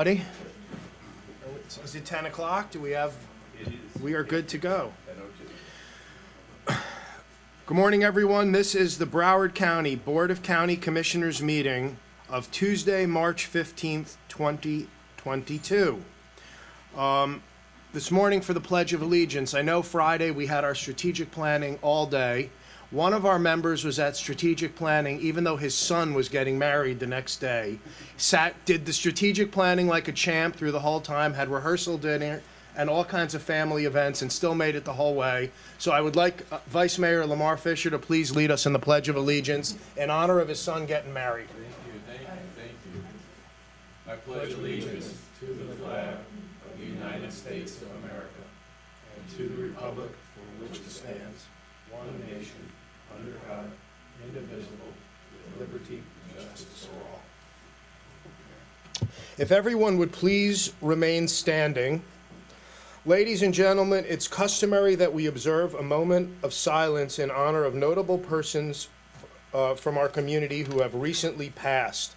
Buddy? Is it 10 o'clock? Do we have? We are good to go. Good morning, everyone. This is the Broward County Board of County Commissioners meeting of Tuesday, March 15th, 2022. Um, This morning for the Pledge of Allegiance, I know Friday we had our strategic planning all day. One of our members was at strategic planning, even though his son was getting married the next day. Sat, did the strategic planning like a champ through the whole time, had rehearsal dinner and all kinds of family events, and still made it the whole way. So I would like uh, Vice Mayor Lamar Fisher to please lead us in the Pledge of Allegiance in honor of his son getting married. If everyone would please remain standing. Ladies and gentlemen, it's customary that we observe a moment of silence in honor of notable persons uh, from our community who have recently passed.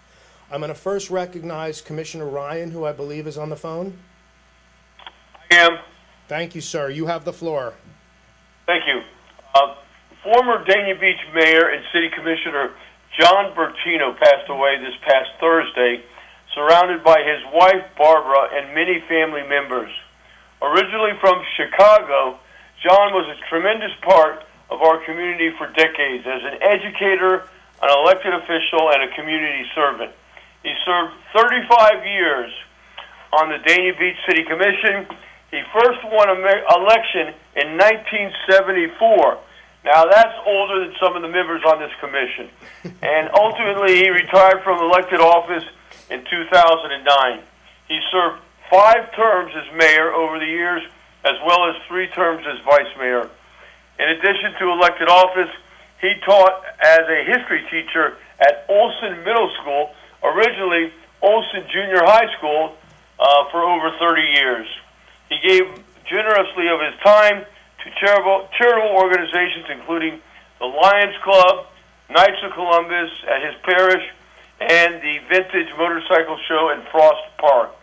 I'm going to first recognize Commissioner Ryan, who I believe is on the phone. I am. Thank you, sir. You have the floor. Thank you. Uh, former Dania Beach Mayor and City Commissioner John Bertino passed away this past Thursday, surrounded by his wife Barbara and many family members. Originally from Chicago, John was a tremendous part of our community for decades as an educator, an elected official, and a community servant. He served 35 years on the Dania Beach City Commission. He first won an election in 1974. Now, that's older than some of the members on this commission. and ultimately, he retired from elected office in 2009. He served five terms as mayor over the years, as well as three terms as vice mayor. In addition to elected office, he taught as a history teacher at Olson Middle School, originally Olson Junior High School, uh, for over 30 years. He gave generously of his time to charitable, charitable organizations, including the Lions Club, Knights of Columbus at his parish, and the Vintage Motorcycle Show in Frost Park.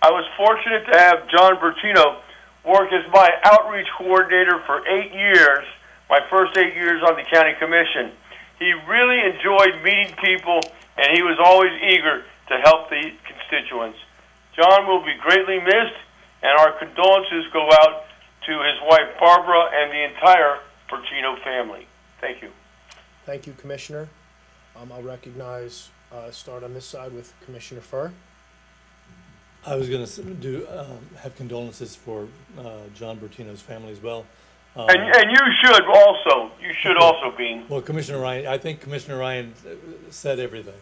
I was fortunate to have John Bertino work as my outreach coordinator for eight years, my first eight years on the county commission. He really enjoyed meeting people, and he was always eager to help the constituents. John will be greatly missed, and our condolences go out to his wife Barbara and the entire Bertino family. Thank you. Thank you, Commissioner. Um, I'll recognize, uh, start on this side with Commissioner Furr. I was going to do um, have condolences for uh, John Bertino's family as well. Um, And, and you should also. You should also, Beam. well, Commissioner Ryan, I think Commissioner Ryan uh, said everything,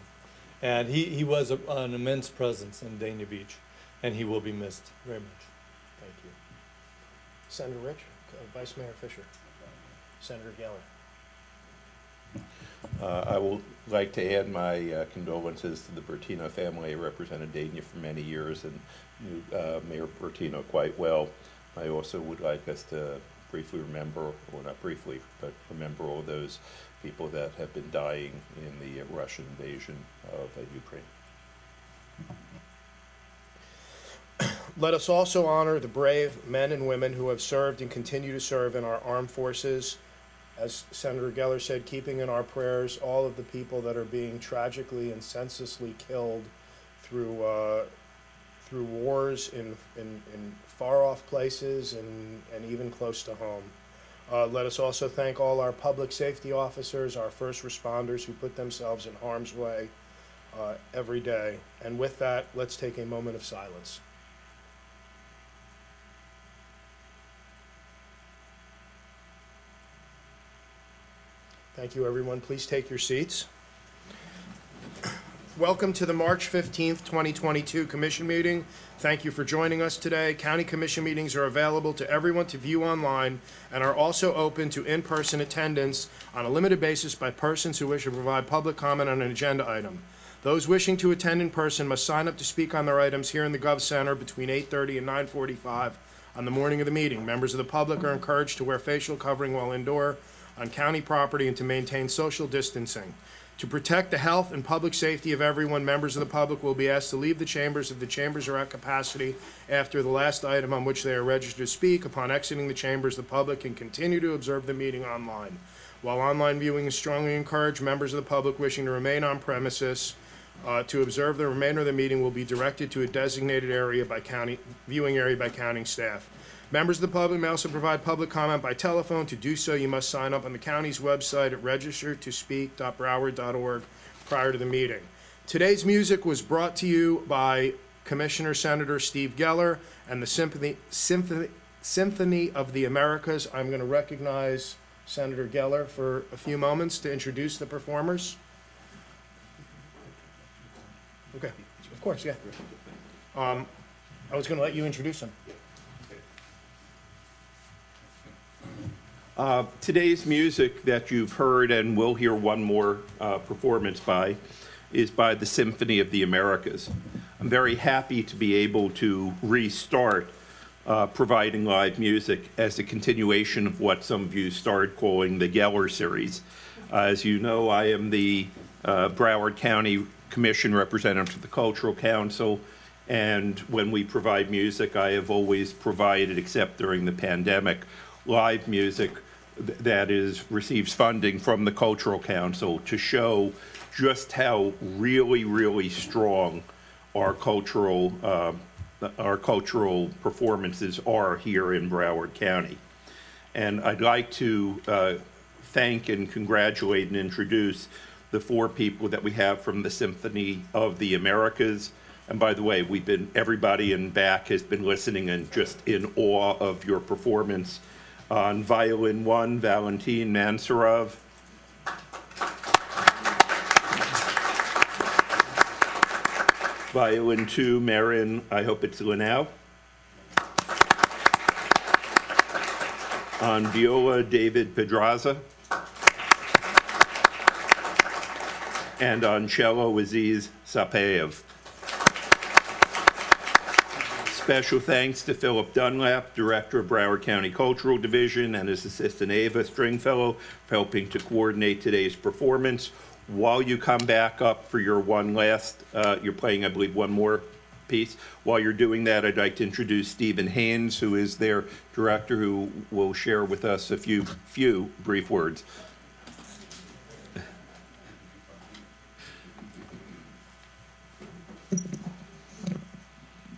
and he, he was a, an immense presence in Dania Beach, and he will be missed very much. Senator Rich, uh, Vice Mayor Fisher, Senator Geller. Uh, I would like to add my uh, condolences to the Bertino family. I represented Dania for many years and knew uh, Mayor Bertino quite well. I also would like us to briefly remember, or not briefly, but remember all those people that have been dying in the Russian invasion of uh, Ukraine. Let us also honor the brave men and women who have served and continue to serve in our armed forces. As Senator Geller said, keeping in our prayers all of the people that are being tragically and senselessly killed through uh, through wars in, in, in far off places and, and even close to home. Uh, let us also thank all our public safety officers, our first responders who put themselves in harm's way uh, every day. And with that, let's take a moment of silence. Thank you, everyone. Please take your seats. Welcome to the March 15th, 2022 Commission meeting. Thank you for joining us today. County Commission meetings are available to everyone to view online and are also open to in-person attendance on a limited basis by persons who wish to provide public comment on an agenda item. Those wishing to attend in person must sign up to speak on their items here in the Gov Center between 8:30 and 9:45 on the morning of the meeting. Members of the public are encouraged to wear facial covering while indoor on county property and to maintain social distancing. To protect the health and public safety of everyone, members of the public will be asked to leave the chambers if the chambers are at capacity after the last item on which they are registered to speak. Upon exiting the chambers, the public can continue to observe the meeting online. While online viewing is strongly encouraged, members of the public wishing to remain on premises uh, to observe the remainder of the meeting will be directed to a designated area by county, viewing area by county staff. Members of the public may also provide public comment by telephone. To do so, you must sign up on the county's website at registertospeak.broward.org prior to the meeting. Today's music was brought to you by Commissioner Senator Steve Geller and the Symphony, Symphony, Symphony of the Americas. I'm going to recognize Senator Geller for a few moments to introduce the performers. Okay, of course, yeah. Um, I was going to let you introduce them. Uh, Today's music that you've heard and will hear one more uh, performance by is by the Symphony of the Americas. I'm very happy to be able to restart uh, providing live music as a continuation of what some of you started calling the Geller series. Uh, As you know, I am the uh, Broward County Commission representative to the Cultural Council, and when we provide music, I have always provided, except during the pandemic, live music th- that is, receives funding from the Cultural Council to show just how really, really strong our cultural, uh, our cultural performances are here in Broward County. And I'd like to uh, thank and congratulate and introduce the four people that we have from the Symphony of the Americas. And by the way, we've been, everybody in back has been listening and just in awe of your performance. On violin one, Valentin Mansurov. Violin two, Marin, I hope it's Linnell. On viola, David Pedraza. And on cello, Aziz Sapayev. Special thanks to Philip Dunlap, Director of Broward County Cultural Division, and his assistant Ava Stringfellow for helping to coordinate today's performance. While you come back up for your one last, uh, you're playing, I believe, one more piece. While you're doing that, I'd like to introduce Stephen Haynes, who is their director, who will share with us a few, few brief words.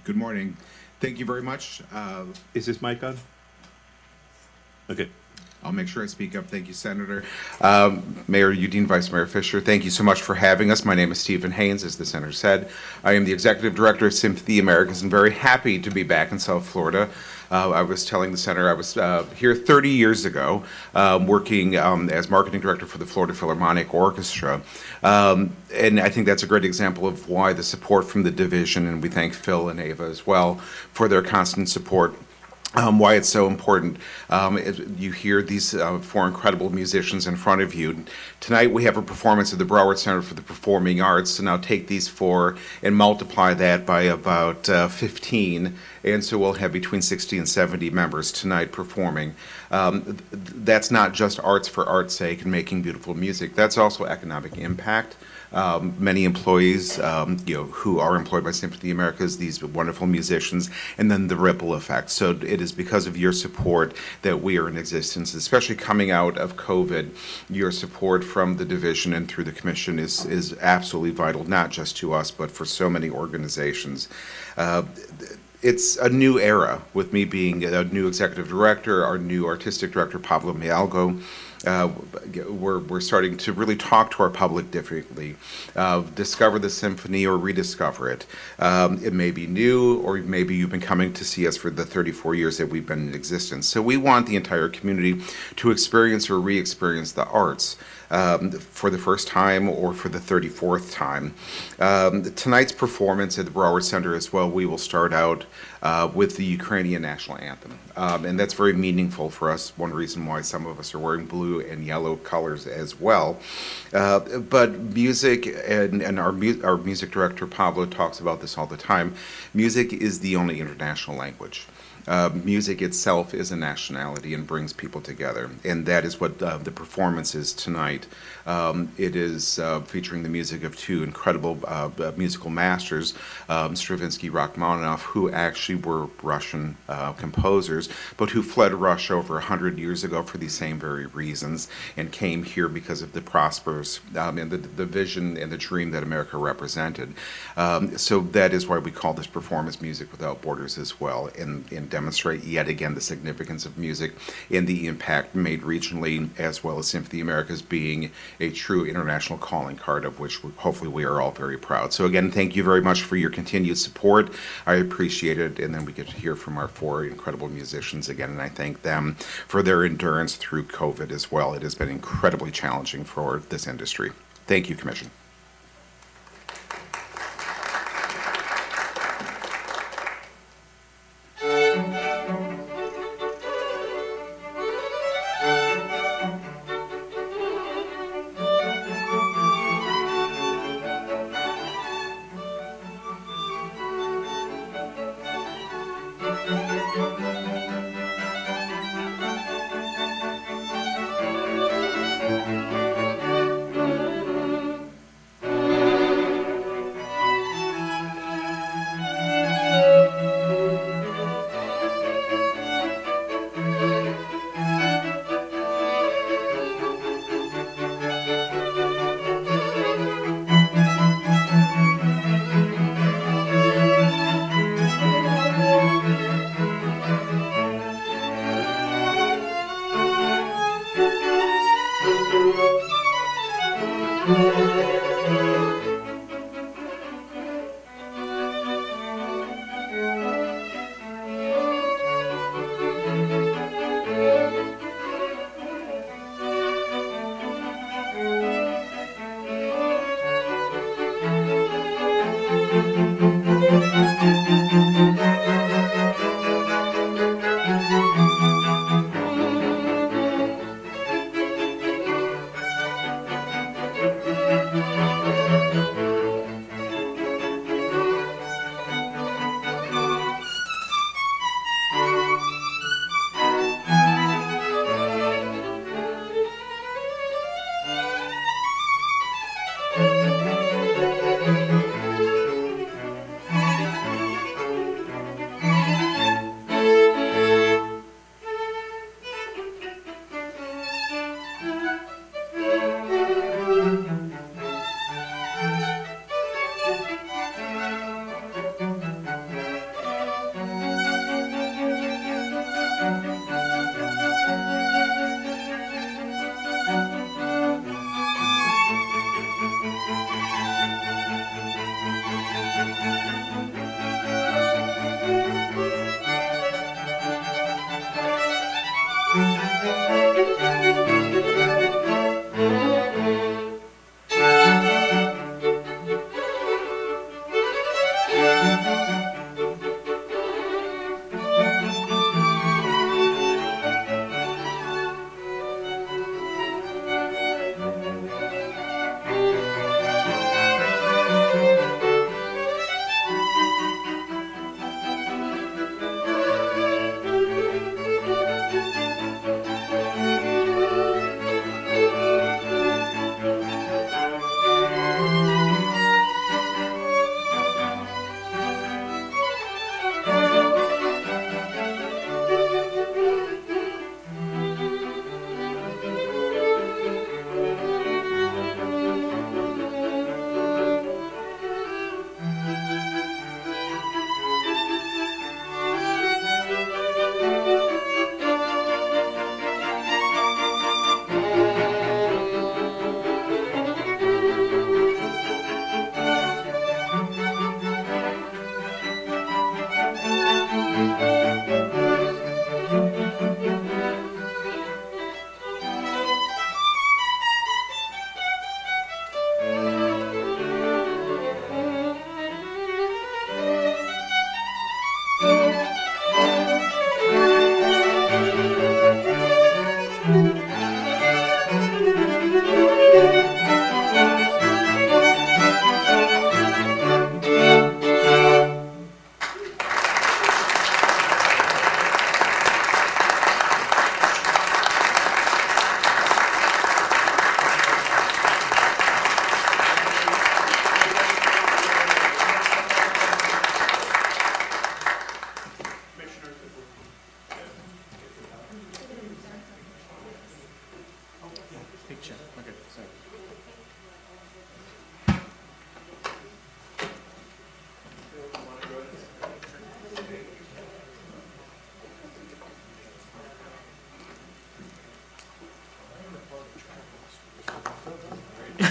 Good morning. Thank you very much. Uh, Is this mic on? Okay. I'll make sure I speak up. Thank you, Senator. Um, Mayor Udine, Vice Mayor Fisher, thank you so much for having us. My name is Stephen Haynes, as the Senator said. I am the Executive Director of Symphony Americas and very happy to be back in South Florida. Uh, I was telling the center I was uh, here 30 years ago, um, working um, as Marketing Director for the Florida Philharmonic Orchestra. Um, and I think that's a great example of why the support from the division, and we thank Phil and Ava as well for their constant support um, why it's so important. Um, it, you hear these uh, four incredible musicians in front of you. Tonight we have a performance at the Broward Center for the Performing Arts. So now take these four and multiply that by about uh, 15. And so we'll have between 60 and 70 members tonight performing. Um, th- that's not just arts for art's sake and making beautiful music. That's also economic impact um, many employees, um, you know, who are employed by Symphony Americas, these wonderful musicians, and then the ripple effect. So it is because of your support that we are in existence, especially coming out of COVID. Your support from the division and through the commission is is absolutely vital, not just to us, but for so many organizations. Uh, it's a new era with me being a new executive director, our new artistic director, Pablo Mielgo. Uh, we're, we're starting to really talk to our public differently, uh, discover the symphony or rediscover it. Um, it may be new, or maybe you've been coming to see us for the 34 years that we've been in existence. So we want the entire community to experience or re experience the arts um, for the first time or for the 34th time. Um, tonight's performance at the Broward Center as well, we will start out uh, with the Ukrainian national anthem. Um, and that's very meaningful for us. One reason why some of us are wearing blue and yellow colors as well. Uh, but music, and, and our, mu- our music director Pablo talks about this all the time music is the only international language. Uh, music itself is a nationality and brings people together. And that is what uh, the performance is tonight. Um, it is uh, featuring the music of two incredible uh, musical masters, um, Stravinsky, Rachmaninoff, who actually were Russian uh, composers, but who fled Russia over 100 years ago for these same very reasons and came here because of the prosperous um, and the, the vision and the dream that America represented. Um, so that is why we call this performance music without borders as well, and, and demonstrate yet again the significance of music and the impact made regionally as well as Symphony Americas being a true international calling card of which hopefully we are all very proud. So again, thank you very much for your continued support. I appreciate it, and then we get to hear from our four incredible musicians again, and I thank them for their endurance through COVID as well. It has been incredibly challenging for this industry. Thank you, Commission.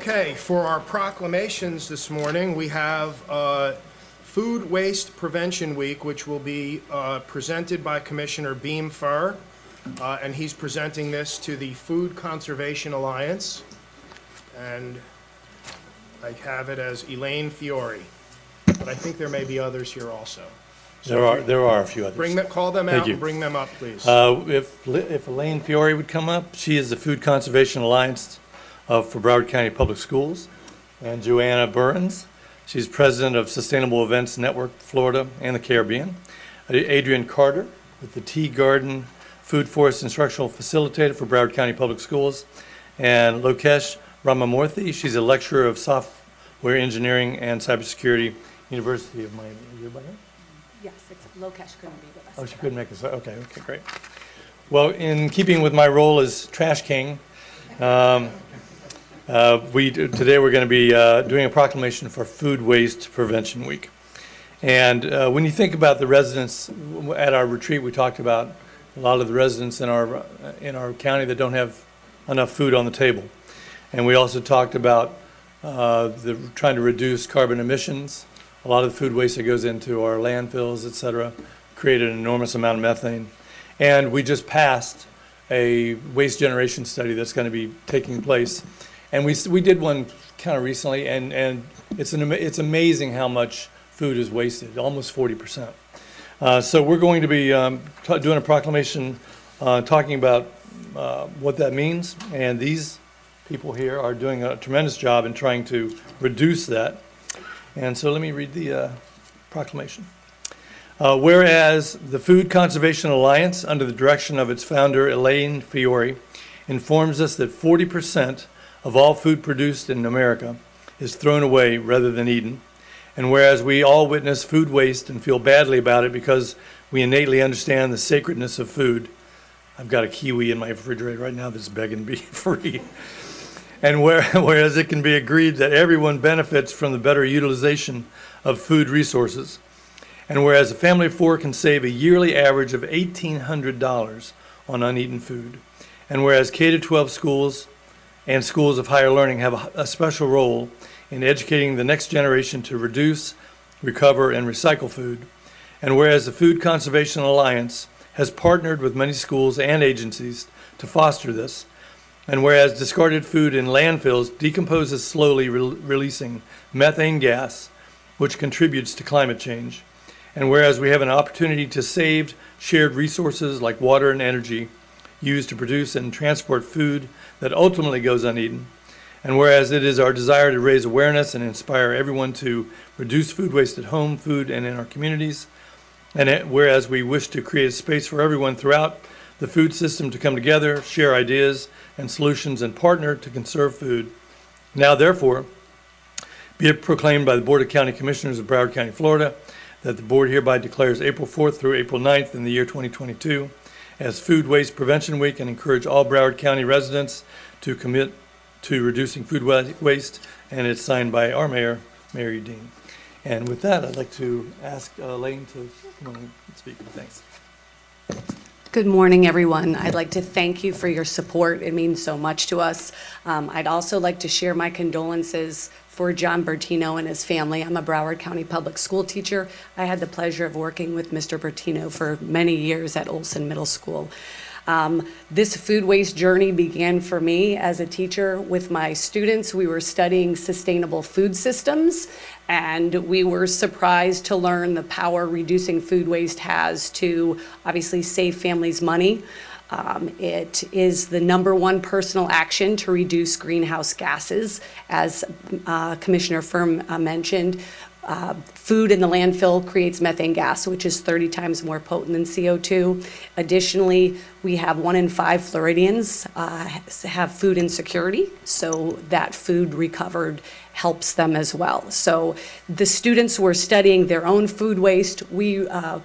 Okay, for our proclamations this morning, we have uh, Food Waste Prevention Week, which will be uh, presented by Commissioner Beam Furr, uh, and he's presenting this to the Food Conservation Alliance. And I have it as Elaine Fiore, but I think there may be others here also. There are, there are a few others. Bring them, call them Thank out you. and bring them up, please. Uh, If Li- if Elaine Fiore would come up, she is the Food Conservation Alliance uh, for Broward County Public Schools. And Joanna Burns, she's president of Sustainable Events Network Florida and the Caribbean. Adrian Carter with the Tea Garden Food Forest Instructional Facilitator for Broward County Public Schools. And Lokesh Ramamurthy, she's a lecturer of software engineering and cybersecurity, University of Miami. Are you about here? Yes, except Lokesh couldn't be with us. Oh, she couldn't make us, okay, okay, great. Well, in keeping with my role as trash king, um, uh, we, today we're going to be uh, doing a proclamation for Food Waste Prevention Week. And uh, when you think about the residents, at our retreat, we talked about a lot of the residents in our, in our county that don't have enough food on the table. And we also talked about uh, the, trying to reduce carbon emissions. A lot of the food waste that goes into our landfills, et cetera, created an enormous amount of methane. And we just passed a waste generation study that's going to be taking place. And we, we did one kind of recently, and, and it's an, it's amazing how much food is wasted, almost forty percent. Uh, so we're going to be, um, ta- doing a proclamation, uh, talking about, uh, what that means. And these people here are doing a tremendous job in trying to reduce that. And so let me read the, uh, proclamation. Uh, Whereas the Food Conservation Alliance, under the direction of its founder Elaine Fiore, informs us that 40% of all food produced in America is thrown away rather than eaten. And whereas we all witness food waste and feel badly about it because we innately understand the sacredness of food, I've got a kiwi in my refrigerator right now that's begging to be free. And where, whereas it can be agreed that everyone benefits from the better utilization of food resources. And whereas a family of four can save a yearly average of $1,800 on uneaten food. And whereas K 12 schools and schools of higher learning have a, a special role in educating the next generation to reduce, recover, and recycle food. And whereas the Food Conservation Alliance has partnered with many schools and agencies to foster this. And whereas discarded food in landfills decomposes slowly, re- releasing methane gas, which contributes to climate change. And whereas we have an opportunity to save shared resources like water and energy used to produce and transport food that ultimately goes uneaten. And whereas it is our desire to raise awareness and inspire everyone to reduce food waste at home, food, and in our communities. And it- whereas we wish to create a space for everyone throughout the food system to come together, share ideas and solutions, and partner to conserve food. Now, therefore, be it proclaimed by the Board of County Commissioners of Broward County, Florida, that the board hereby declares April 4th through April 9th in the year 2022 as Food Waste Prevention Week and encourage all Broward County residents to commit to reducing food wa- waste, and it's signed by our mayor, Mayor Udine. And with that, I'd like to ask uh, Elaine to come on and speak. Thanks. Good morning, everyone. I'd like to thank you for your support. It means so much to us. Um, I'd also like to share my condolences for John Bertino and his family. I'm a Broward County Public School teacher. I had the pleasure of working with Mr. Bertino for many years at Olson Middle School. Um, This food waste journey began for me as a teacher with my students. We were studying sustainable food systems, and we were surprised to learn the power reducing food waste has to obviously save families money. Um, It is the number one personal action to reduce greenhouse gases, as uh, Commissioner Furr uh, mentioned. Uh, Food in the landfill creates methane gas, which is 30 times more potent than CO2. Additionally, we have one in five Floridians uh, have food insecurity, so that food recovered helps them as well. So the students were studying their own food waste. We uh,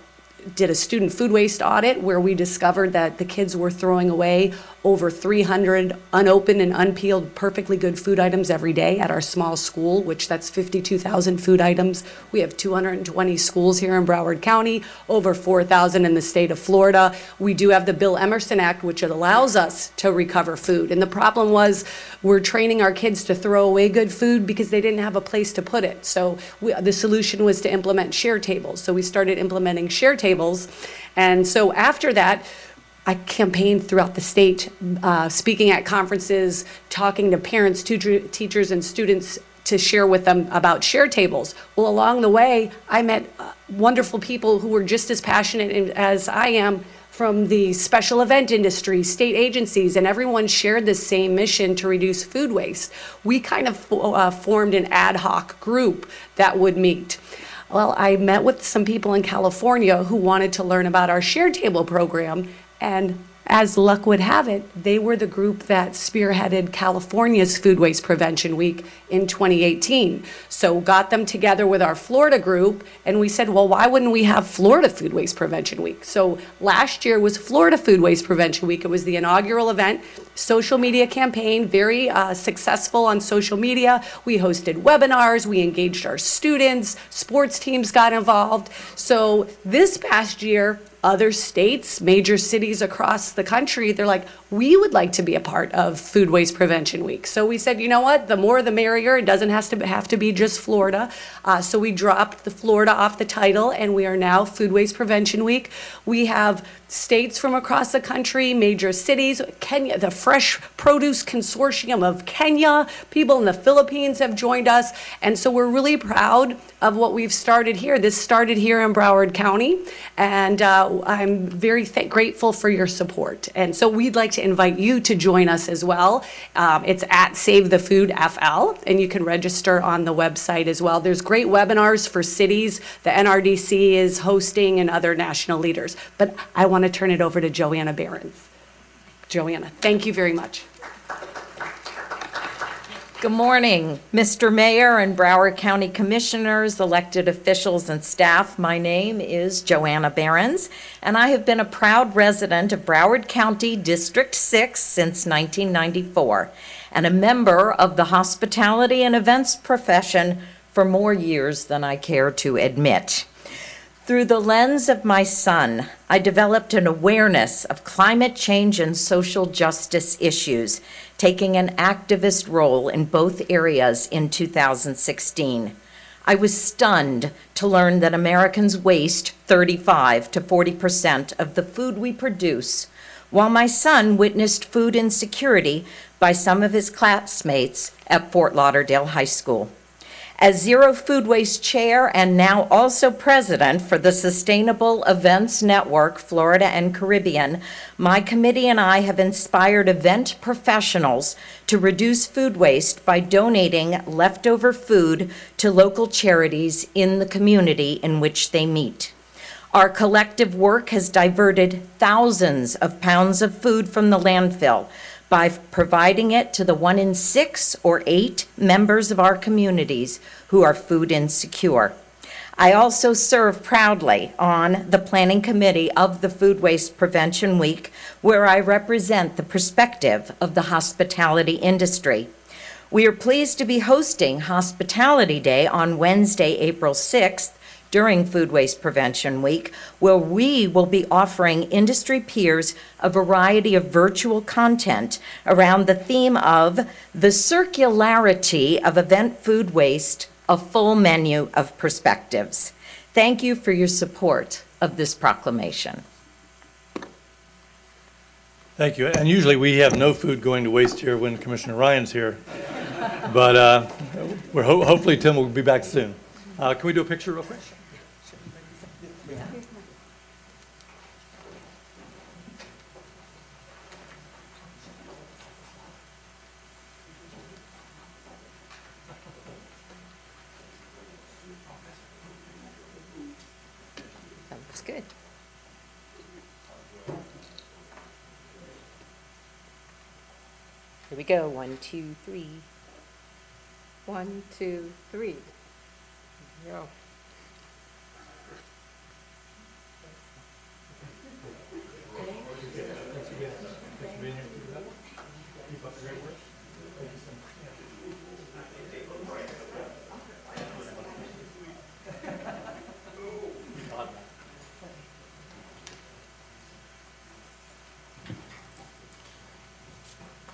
did a student food waste audit where we discovered that the kids were throwing away over 300 unopened and unpeeled perfectly good food items every day at our small school, which that's 52,000 food items. We have 220 schools here in Broward County, over 4,000 in the state of Florida. We do have the Bill Emerson Act, which allows us to recover food. And the problem was, we're training our kids to throw away good food because they didn't have a place to put it. So we, the solution was to implement share tables. So we started implementing share tables. And so after that, I campaigned throughout the state, uh, speaking at conferences, talking to parents, teachers, and students to share with them about share tables. Well, along the way, I met uh, wonderful people who were just as passionate in- as I am from the special event industry, state agencies, and everyone shared the same mission to reduce food waste. We kind of uh, formed an ad hoc group that would meet. Well, I met with some people in California who wanted to learn about our share table program, and as luck would have it, they were the group that spearheaded California's Food Waste Prevention Week in 2018. So got them together with our Florida group, and we said, well, why wouldn't we have Florida Food Waste Prevention Week? So last year was Florida Food Waste Prevention Week. It was the inaugural event, social media campaign, very uh, successful on social media. We hosted webinars, we engaged our students, sports teams got involved. So this past year, other states, major cities across the country, they're like, we would like to be a part of Food Waste Prevention Week. So we said, you know what, the more the merrier. It doesn't have to have to be just Florida. Uh, so we dropped the Florida off the title, and we are now Food Waste Prevention Week. We have states from across the country, major cities, Kenya, the Fresh Produce Consortium of Kenya, people in the Philippines have joined us, and so we're really proud of what we've started here. This started here in Broward County, and uh, I'm very th- grateful for your support. And so we'd like to invite you to join us as well. Um, it's at Save the Food FL, and you can register on the website as well. There's great webinars for cities the NRDC is hosting and other national leaders. But I want to turn it over to Joanna Behrens. Joanna, thank you very much. Good morning, Mr. Mayor and Broward County Commissioners, elected officials, and staff. My name is Joanna Behrens, and I have been a proud resident of Broward County District 6 since 1994, and a member of the hospitality and events profession for more years than I care to admit. Through the lens of my son, I developed an awareness of climate change and social justice issues, taking an activist role in both areas in 2016. I was stunned to learn that Americans waste 35 to 40 percent of the food we produce, while my son witnessed food insecurity by some of his classmates at Fort Lauderdale High School. As Zero Food Waste Chair and now also President for the Sustainable Events Network, Florida and Caribbean, my committee and I have inspired event professionals to reduce food waste by donating leftover food to local charities in the community in which they meet. Our collective work has diverted thousands of pounds of food from the landfill by providing it to the one in six or eight members of our communities who are food insecure. I also serve proudly on the Planning Committee of the Food Waste Prevention Week, where I represent the perspective of the hospitality industry. We are pleased to be hosting Hospitality Day on Wednesday, April 6th, during Food Waste Prevention Week, where we will be offering industry peers a variety of virtual content around the theme of the circularity of event food waste, a full menu of perspectives. Thank you for your support of this proclamation. Thank you. And usually we have no food going to waste here when Commissioner Ryan's here. But uh, we're, ho- hopefully Tim will be back soon. Uh, Can we do a picture real quick? That looks good. Here we go. One, two, three. One, two, three. There we go.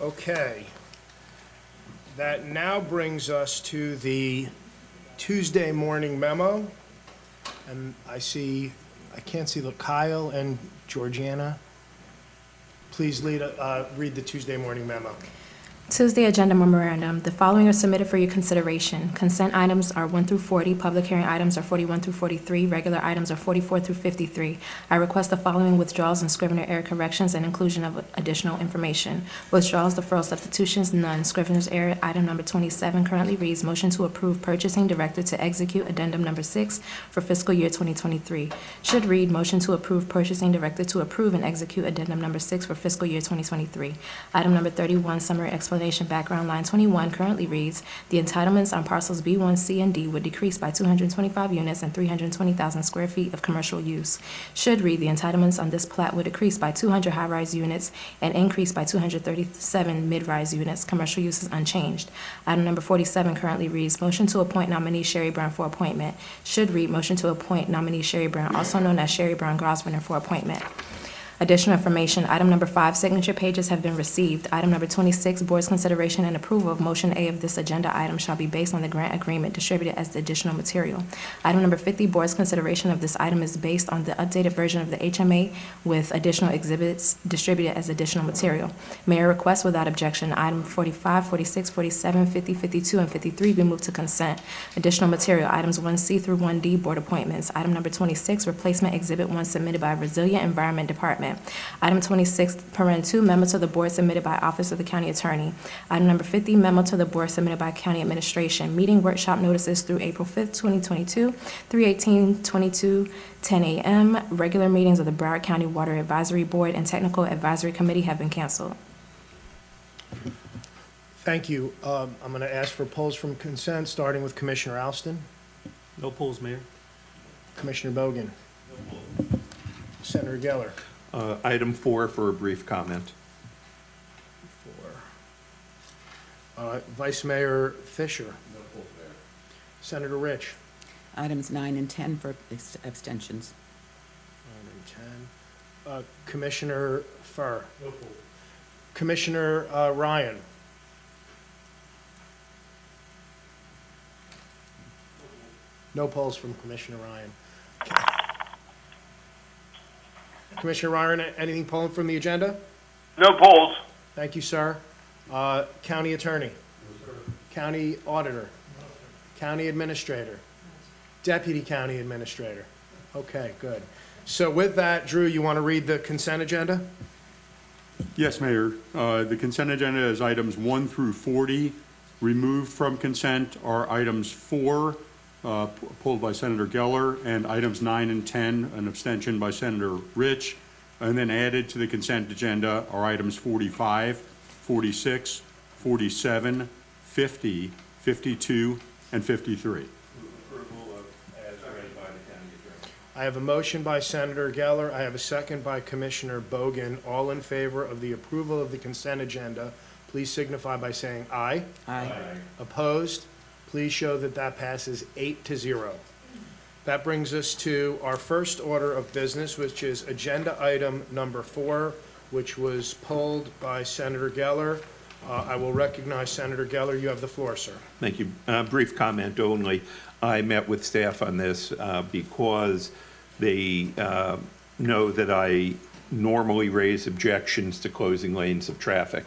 Okay. That now brings us to the Tuesday morning memo. And I see, I can't see the Kyle and Georgiana. Please lead, uh, read the Tuesday morning memo. Tuesday agenda memorandum. The following are submitted for your consideration. Consent items are 1 through 40, public hearing items are 41 through 43, regular items are 44 through 53. I request the following withdrawals and Scrivener error corrections and inclusion of additional information. Withdrawals, deferral, substitutions, none. Scrivener's error, item number 27 currently reads, motion to approve purchasing director to execute addendum number 6 for fiscal year 2023. Should read, motion to approve purchasing director to approve and execute addendum number 6 for fiscal year 2023. Item number 31, summary explanation, background, line 21 currently reads, "The entitlements on parcels B1, C, and D would decrease by 225 units and 320,000 square feet of commercial use." Should read, "The entitlements on this plat would decrease by 200 high-rise units and increase by 237 mid-rise units. Commercial use is unchanged." Item number 47 currently reads, "Motion to appoint nominee Sherry Brown for appointment." Should read, "Motion to appoint nominee Sherry Brown, also known as Sherry Brown Grosvenor, for appointment." Additional information, item number five, signature pages have been received. Item number 26, board's consideration and approval of motion A of this agenda item shall be based on the grant agreement distributed as the additional material. Item number 50, board's consideration of this item is based on the updated version of the HMA with additional exhibits distributed as additional material. Mayor requests without objection, item 45, 46, 47, 50, 52, and 53 be moved to consent. Additional material, items 1C through 1D, board appointments. Item number 26, replacement exhibit 1 submitted by Resilient Environment Department. Item 26, parent 2, memo to the board submitted by Office of the County Attorney. Item number 50, memo to the board submitted by County Administration. Meeting workshop notices through April 5th, 2022, 3/18/22, 10 a.m. Regular meetings of the Broward County Water Advisory Board and Technical Advisory Committee have been canceled. Thank you. Um, I'm going to ask for polls from consent, starting with Commissioner Alston. No polls, Mayor. Commissioner Bogen. No Senator Geller. Uh, Item four for a brief comment. Four. Uh, Vice Mayor Fisher. Senator Rich. Items nine and 10 for ex- abstentions. Nine and 10. Uh, Commissioner Furr. Commissioner uh, Ryan. No polls from Commissioner Ryan. Commissioner Ryan, anything pulling from the agenda? No polls. Thank you, sir. Uh, County Attorney? County Auditor? County Administrator? Deputy County Administrator? Okay, good. So with that, Drew, you want to read the consent agenda? Yes, Mayor. Uh, The consent agenda is items 1 through 40. Removed from consent are items 4, uh, pulled by Senator Geller, and items 9 and 10, an abstention by Senator Rich. And then added to the consent agenda are items 45, 46, 47, 50, 52, and 53. I have a motion by Senator Geller. I have a second by Commissioner Bogen. All in favor of the approval of the consent agenda, please signify by saying aye. Aye. Opposed? Please show that that passes eight to zero. That brings us to our first order of business, which is agenda item number four, which was pulled by Senator Geller. Uh, I will recognize Senator Geller. You have the floor, sir. Thank you. Uh, Brief comment only. I met with staff on this uh, because they uh, know that I normally raise objections to closing lanes of traffic.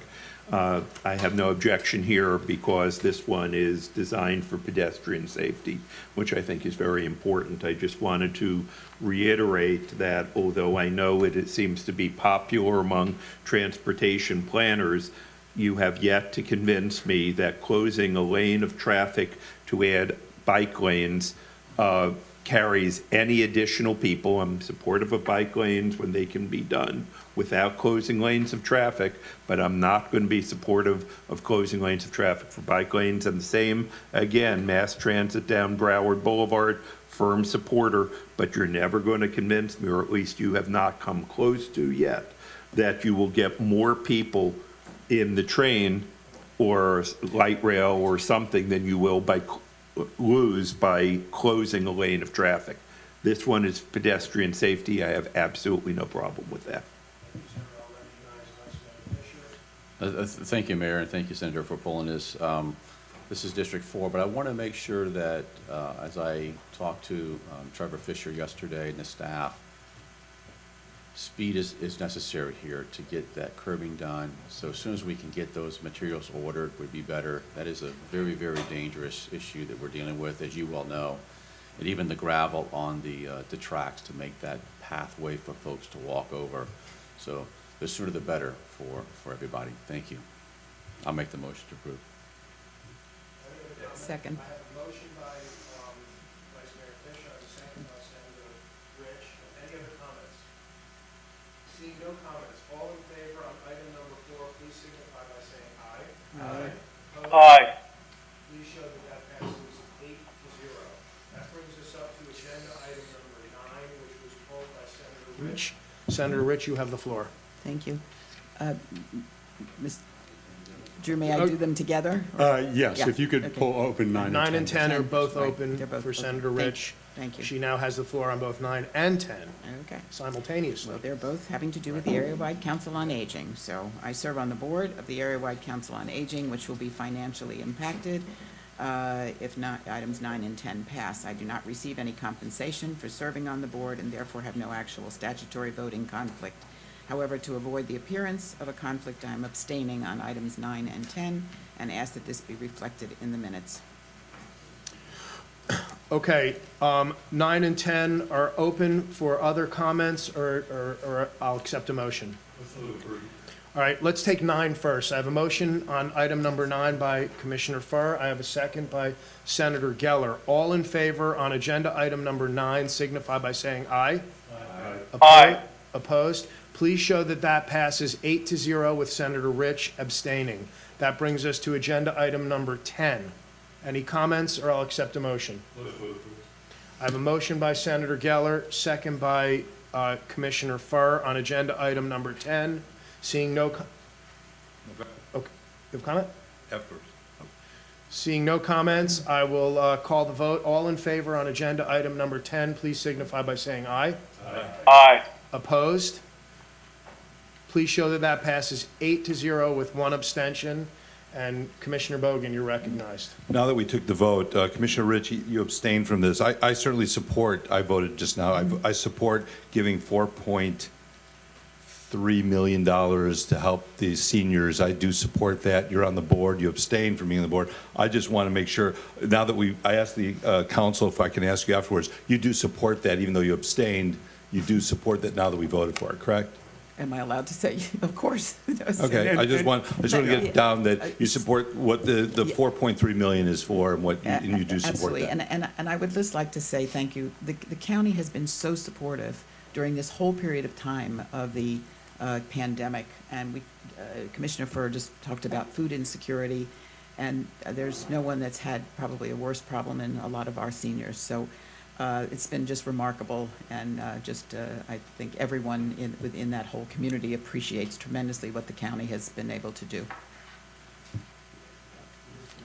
Uh, I have no objection here because this one is designed for pedestrian safety, which I think is very important. I just wanted to reiterate that although I know it it seems to be popular among transportation planners, you have yet to convince me that closing a lane of traffic to add bike lanes uh, carries any additional people. I'm supportive of bike lanes when they can be done without closing lanes of traffic, but I'm not going to be supportive of closing lanes of traffic for bike lanes. And the same, again, mass transit down Broward Boulevard, firm supporter, but you're never going to convince me, or at least you have not come close to yet, that you will get more people in the train or light rail or something than you will by, lose by closing a lane of traffic. This one is pedestrian safety. I have absolutely no problem with that. Uh, uh, Thank you, Mayor, and thank you, Senator, for pulling this. Um, This is District Four, but I want to make sure that, uh, as I talked to um, Trevor Fisher yesterday and the staff, speed is, is necessary here to get that curbing done. So as soon as we can get those materials ordered would be better. That is a very, very dangerous issue that we're dealing with, as you well know. And even the gravel on the, uh, the tracks to make that pathway for folks to walk over. So the sooner the better for, for everybody. Thank you. I'll make the motion to approve. Second. I have a motion by um, Vice Mayor Fish, I have a second by Senator Rich. Any other comments? Seeing no comments, all in favor on item number four, please signify by saying aye. Aye. Opposed? Aye. Please show that that passes eight to zero. That brings us up to agenda item number nine, which was called by Senator Rich. Senator Rich, you have the floor. Thank you. Uh, Ms. Drew, may I do them together? Uh, Yes, Yeah, if you could okay. pull open nine and 10. Nine and 10 are both right, open they're both for open. Senator Thank- Rich. Thank you. She now has the floor on both nine and 10 Okay. simultaneously. Well, they're both having to do with the Area-Wide Council on Aging. So I serve on the board of the Area-Wide Council on Aging, which will be financially impacted uh, if not, items nine and 10 pass. I do not receive any compensation for serving on the board and therefore have no actual statutory voting conflict. However, to avoid the appearance of a conflict, I am abstaining on items nine and 10 and ask that this be reflected in the minutes. Okay, um, nine and 10 are open for other comments, or, or, or I'll accept a motion. All right, let's take nine first. I have a motion on item number nine by Commissioner Furr. I have a second by Senator Geller. All in favor on agenda item number nine signify by saying aye. Aye. Aye. Opposed? Please show that that passes eight to zero with Senator Rich abstaining. That brings us to agenda item number 10. Any comments, or I'll accept a motion? I have a motion by Senator Geller, second by uh, Commissioner Furr on agenda item number 10. Seeing no, co- okay, you have a comment? Afterwards. Seeing no comments, I will uh, call the vote. All in favor on agenda item number 10, please signify by saying aye. Aye. Opposed? Please show that that passes eight to zero with one abstention. And Commissioner Bogen, you're recognized. Now that we took the vote, uh, Commissioner Rich, you- abstained from this. I I certainly support, I voted just now, I I support giving $4.3 million to help the seniors. I do support that. You're on the board, you abstained from being on the board. I just want to make sure, now that we, I asked the uh, council if I can ask you afterwards, you do support that, even though you abstained, you do support that now that we voted for it, correct? Am I allowed to say, of course? Okay, I just want, I just want to get it down that you support what the, the 4.3 million is for and what, you- and you do support Absolutely, that. and, and, and I would just like to say thank you. The, the county has been so supportive during this whole period of time of the uh, pandemic. And we, uh, Commissioner Furr just talked about food insecurity, and uh, there's no one that's had probably a worse problem than a lot of our seniors. So uh, it's been just remarkable, and uh, just uh, I think everyone in, within that whole community appreciates tremendously what the county has been able to do.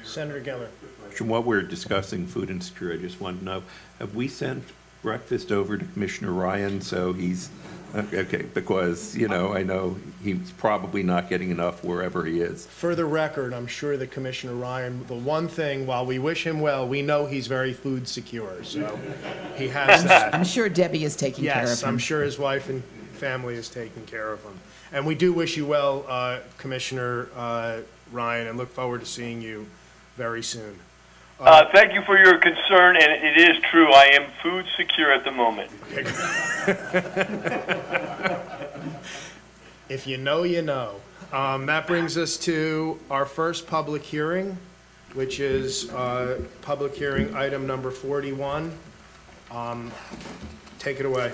Senator Geller. From what we're discussing food insecurity, I just want to know, have we sent breakfast over to Commissioner Ryan so he's okay, because, you know, I know he's probably not getting enough wherever he is. For the record, I'm sure that Commissioner Ryan, the one thing, while we wish him well, we know he's very food secure, so he has that. I'm that. sure Debbie is taking care of him. Yes, I'm sure his wife and family is taking care of him. And we do wish you well, uh, Commissioner uh, Ryan, and look forward to seeing you very soon. Uh, thank you for your concern, and it is true. I am food secure at the moment. If you know, you know. Um, That brings us to our first public hearing, which is uh, public hearing item number 41. Um, Take it away.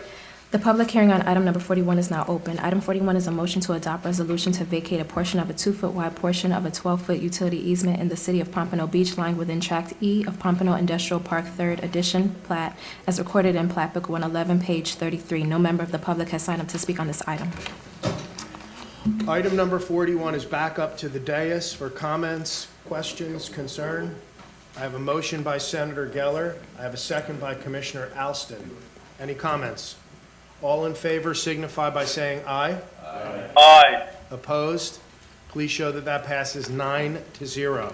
The public hearing on item number 41 is now open. Item 41 is a motion to adopt resolution to vacate a portion of a two-foot wide portion of a 12-foot utility easement in the city of Pompano Beach lying within Tract E of Pompano Industrial Park Third Edition plat as recorded in Plat Book 111, page 33. No member of the public has signed up to speak on this item. Item number 41 is back up to the dais for comments, questions, concern. I have a motion by Senator Geller. I have a second by Commissioner Alston. Any comments? All in favor signify by saying aye. Aye. Opposed? Please show that that passes nine to zero.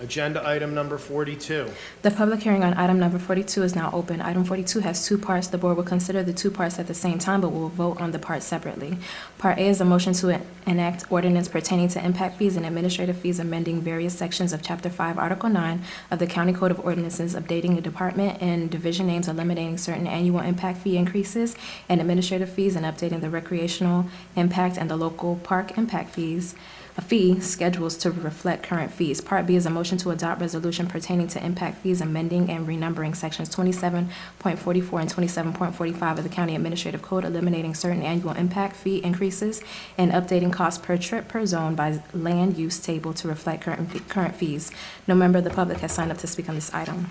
Agenda item number 42. The public hearing on item number 42 is now open. Item 42 has two parts. The board will consider the two parts at the same time, but will vote on the parts separately. Part A is a motion to en- enact ordinance pertaining to impact fees and administrative fees amending various sections of Chapter 5, Article 9 of the County Code of Ordinances, updating the department and division names, eliminating certain annual impact fee increases and administrative fees, and updating the recreational impact and the local park impact fees fee schedules to reflect current fees. Part B is a motion to adopt resolution pertaining to impact fees, amending and renumbering sections twenty-seven point forty-four and twenty-seven point forty-five of the County Administrative Code, eliminating certain annual impact fee increases and updating cost per trip per zone by land use table to reflect current, fee- current fees. No member of the public has signed up to speak on this item.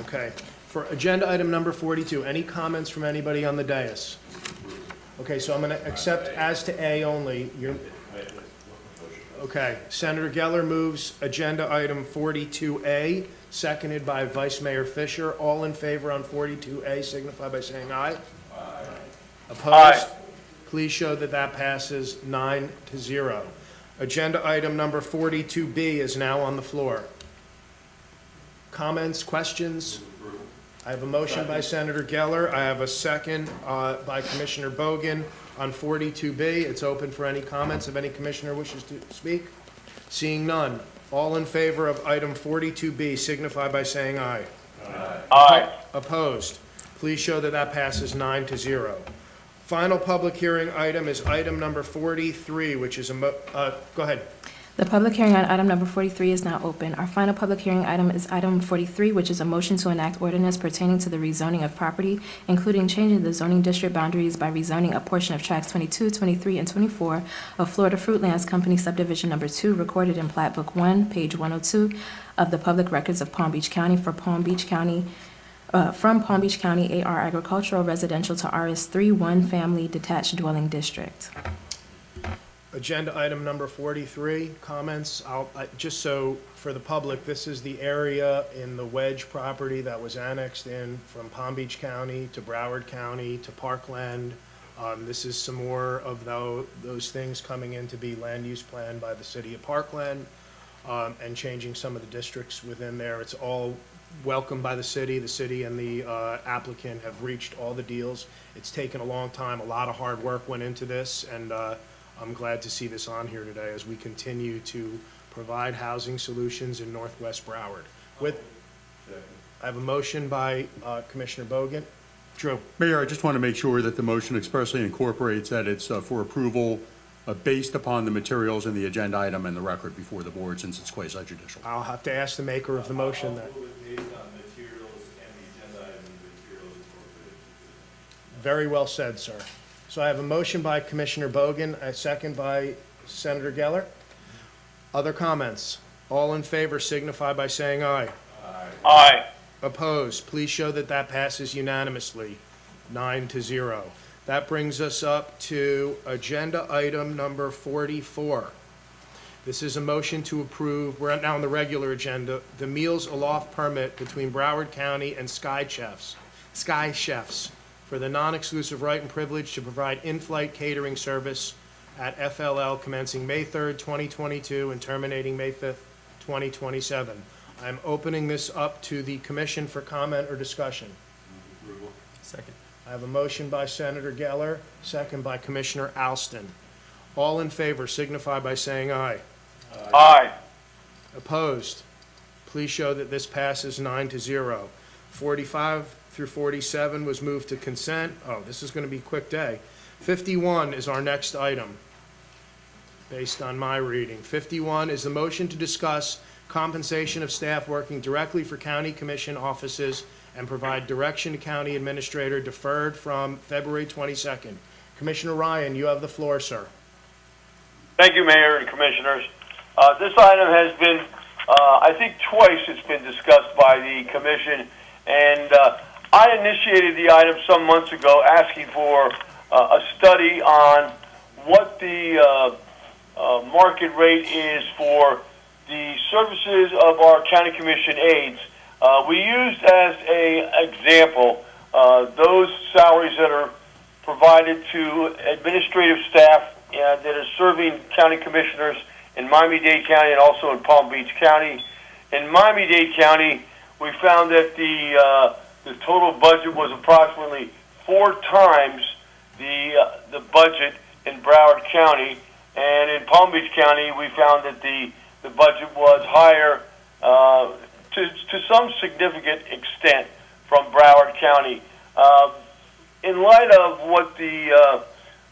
Okay. For agenda item number 42, any comments from anybody on the dais? Okay, so I'm going to accept as to A only. You're- Okay, Senator Geller moves agenda item 42A, seconded by Vice Mayor Fisher. All in favor on 42A signify by saying aye. Aye. Opposed? Aye. Please show that that passes nine to zero. Agenda item number 42B is now on the floor. Comments, questions? I have a motion by Senator Geller. I have a second uh, by Commissioner Bogen on 42B. It's open for any comments if any commissioner wishes to speak. Seeing none. All in favor of item 42B signify by saying aye. Aye. Opposed? Please show that that passes nine to zero. Final public hearing item is item number 43, which is a, mo- uh, go ahead. The public hearing on item number 43 is now open. Our final public hearing item is item 43, which is a motion to enact ordinance pertaining to the rezoning of property, including changing the zoning district boundaries by rezoning a portion of tracts 22, 23, and 24 of Florida Fruitlands Company subdivision number 2, recorded in Plat Book 1, page 102 of the Public Records of Palm Beach County for Palm Beach County, uh, from Palm Beach County AR Agricultural Residential to RS3 One Family Detached Dwelling District. Agenda item number 43, comments. I'll, I- just so for the public, this is the area in the Wedge property that was annexed in from Palm Beach County to Broward County to Parkland. Um, This is some more of tho- those things coming in to be land use planned by the city of Parkland um, and changing some of the districts within there. It's all welcomed by the city. The city and the uh, applicant have reached all the deals. It's taken a long time. A lot of hard work went into this, and uh, I'm glad to see this on here today as we continue to provide housing solutions in Northwest Broward. With, I have a motion by uh, Commissioner Bogen. Drew? Mayor, I just want to make sure that the motion expressly incorporates that it's uh, for approval uh, based upon the materials in the agenda item and the record before the board, since it's quasi judicial. I'll have to ask the maker of the motion then. Very well said, sir. So I have a motion by Commissioner Bogen, a second by Senator Geller. Other comments? All in favor signify by saying aye. Aye. Opposed? Please show that that passes unanimously, nine to zero. That brings us up to agenda item number 44. This is a motion to approve, we're now on the regular agenda, the Meals Aloft permit between Broward County and Sky Chefs, Sky Chefs, for the non-exclusive right and privilege to provide in-flight catering service at FLL commencing May 3rd, 2022, and terminating May 5th, 2027. I'm opening this up to the commission for comment or discussion. Second. I have a motion by Senator Geller, second by Commissioner Alston. All in favor signify by saying aye. Aye. Opposed? Please show that this passes nine to zero. 45 through 47 was moved to consent. Oh, this is going to be a quick day. 51 is our next item, based on my reading. 51 is the motion to discuss compensation of staff working directly for county commission offices and provide direction to county administrator deferred from February 22nd. Commissioner Ryan, you have the floor, sir. Thank you, Mayor and Commissioners. Uh, This item has been, uh, I think twice it's been discussed by the commission, and uh, I initiated the item some months ago asking for uh, a study on what the uh, uh, market rate is for the services of our county commission aides. Uh, We used as an example uh, those salaries that are provided to administrative staff uh, that are serving county commissioners in Miami-Dade County and also in Palm Beach County. In Miami-Dade County, we found that the the total budget was approximately four times the uh, the budget in Broward County, and in Palm Beach County, we found that the the budget was higher uh, to to some significant extent from Broward County. Uh, in light of what the uh,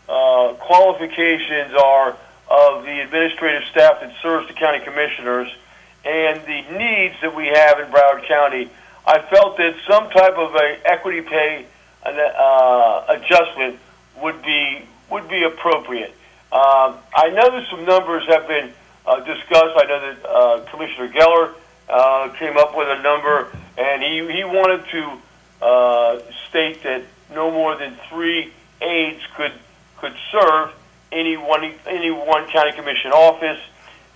uh, qualifications are of the administrative staff that serves the county commissioners and the needs that we have in Broward County, I felt that some type of a equity pay uh, adjustment would be would be appropriate. Um, I know that some numbers have been uh, discussed. I know that uh, Commissioner Geller uh, came up with a number, and he, he wanted to uh, state that no more than three aides could could serve any one any one county commission office,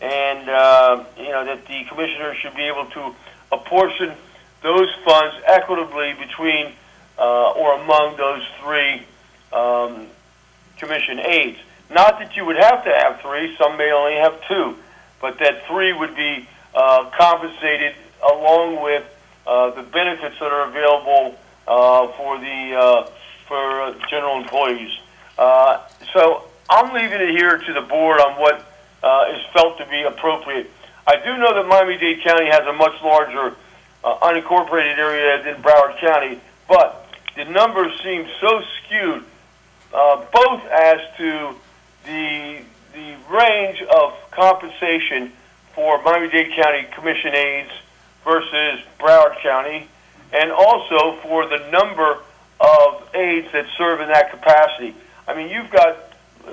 and uh, you know that the commissioner should be able to apportion those funds equitably between uh, or among those three um, commission aides. Not that you would have to have three; some may only have two, but that three would be uh, compensated along with uh, the benefits that are available uh, for the uh, for general employees. Uh, so I'm leaving it here to the board on what is felt to be appropriate. I do know that Miami-Dade County has a much larger uh, unincorporated area than Broward County, but the numbers seem so skewed, uh, both as to the the range of compensation for Miami-Dade County Commission aides versus Broward County, and also for the number of aides that serve in that capacity. I mean, you've got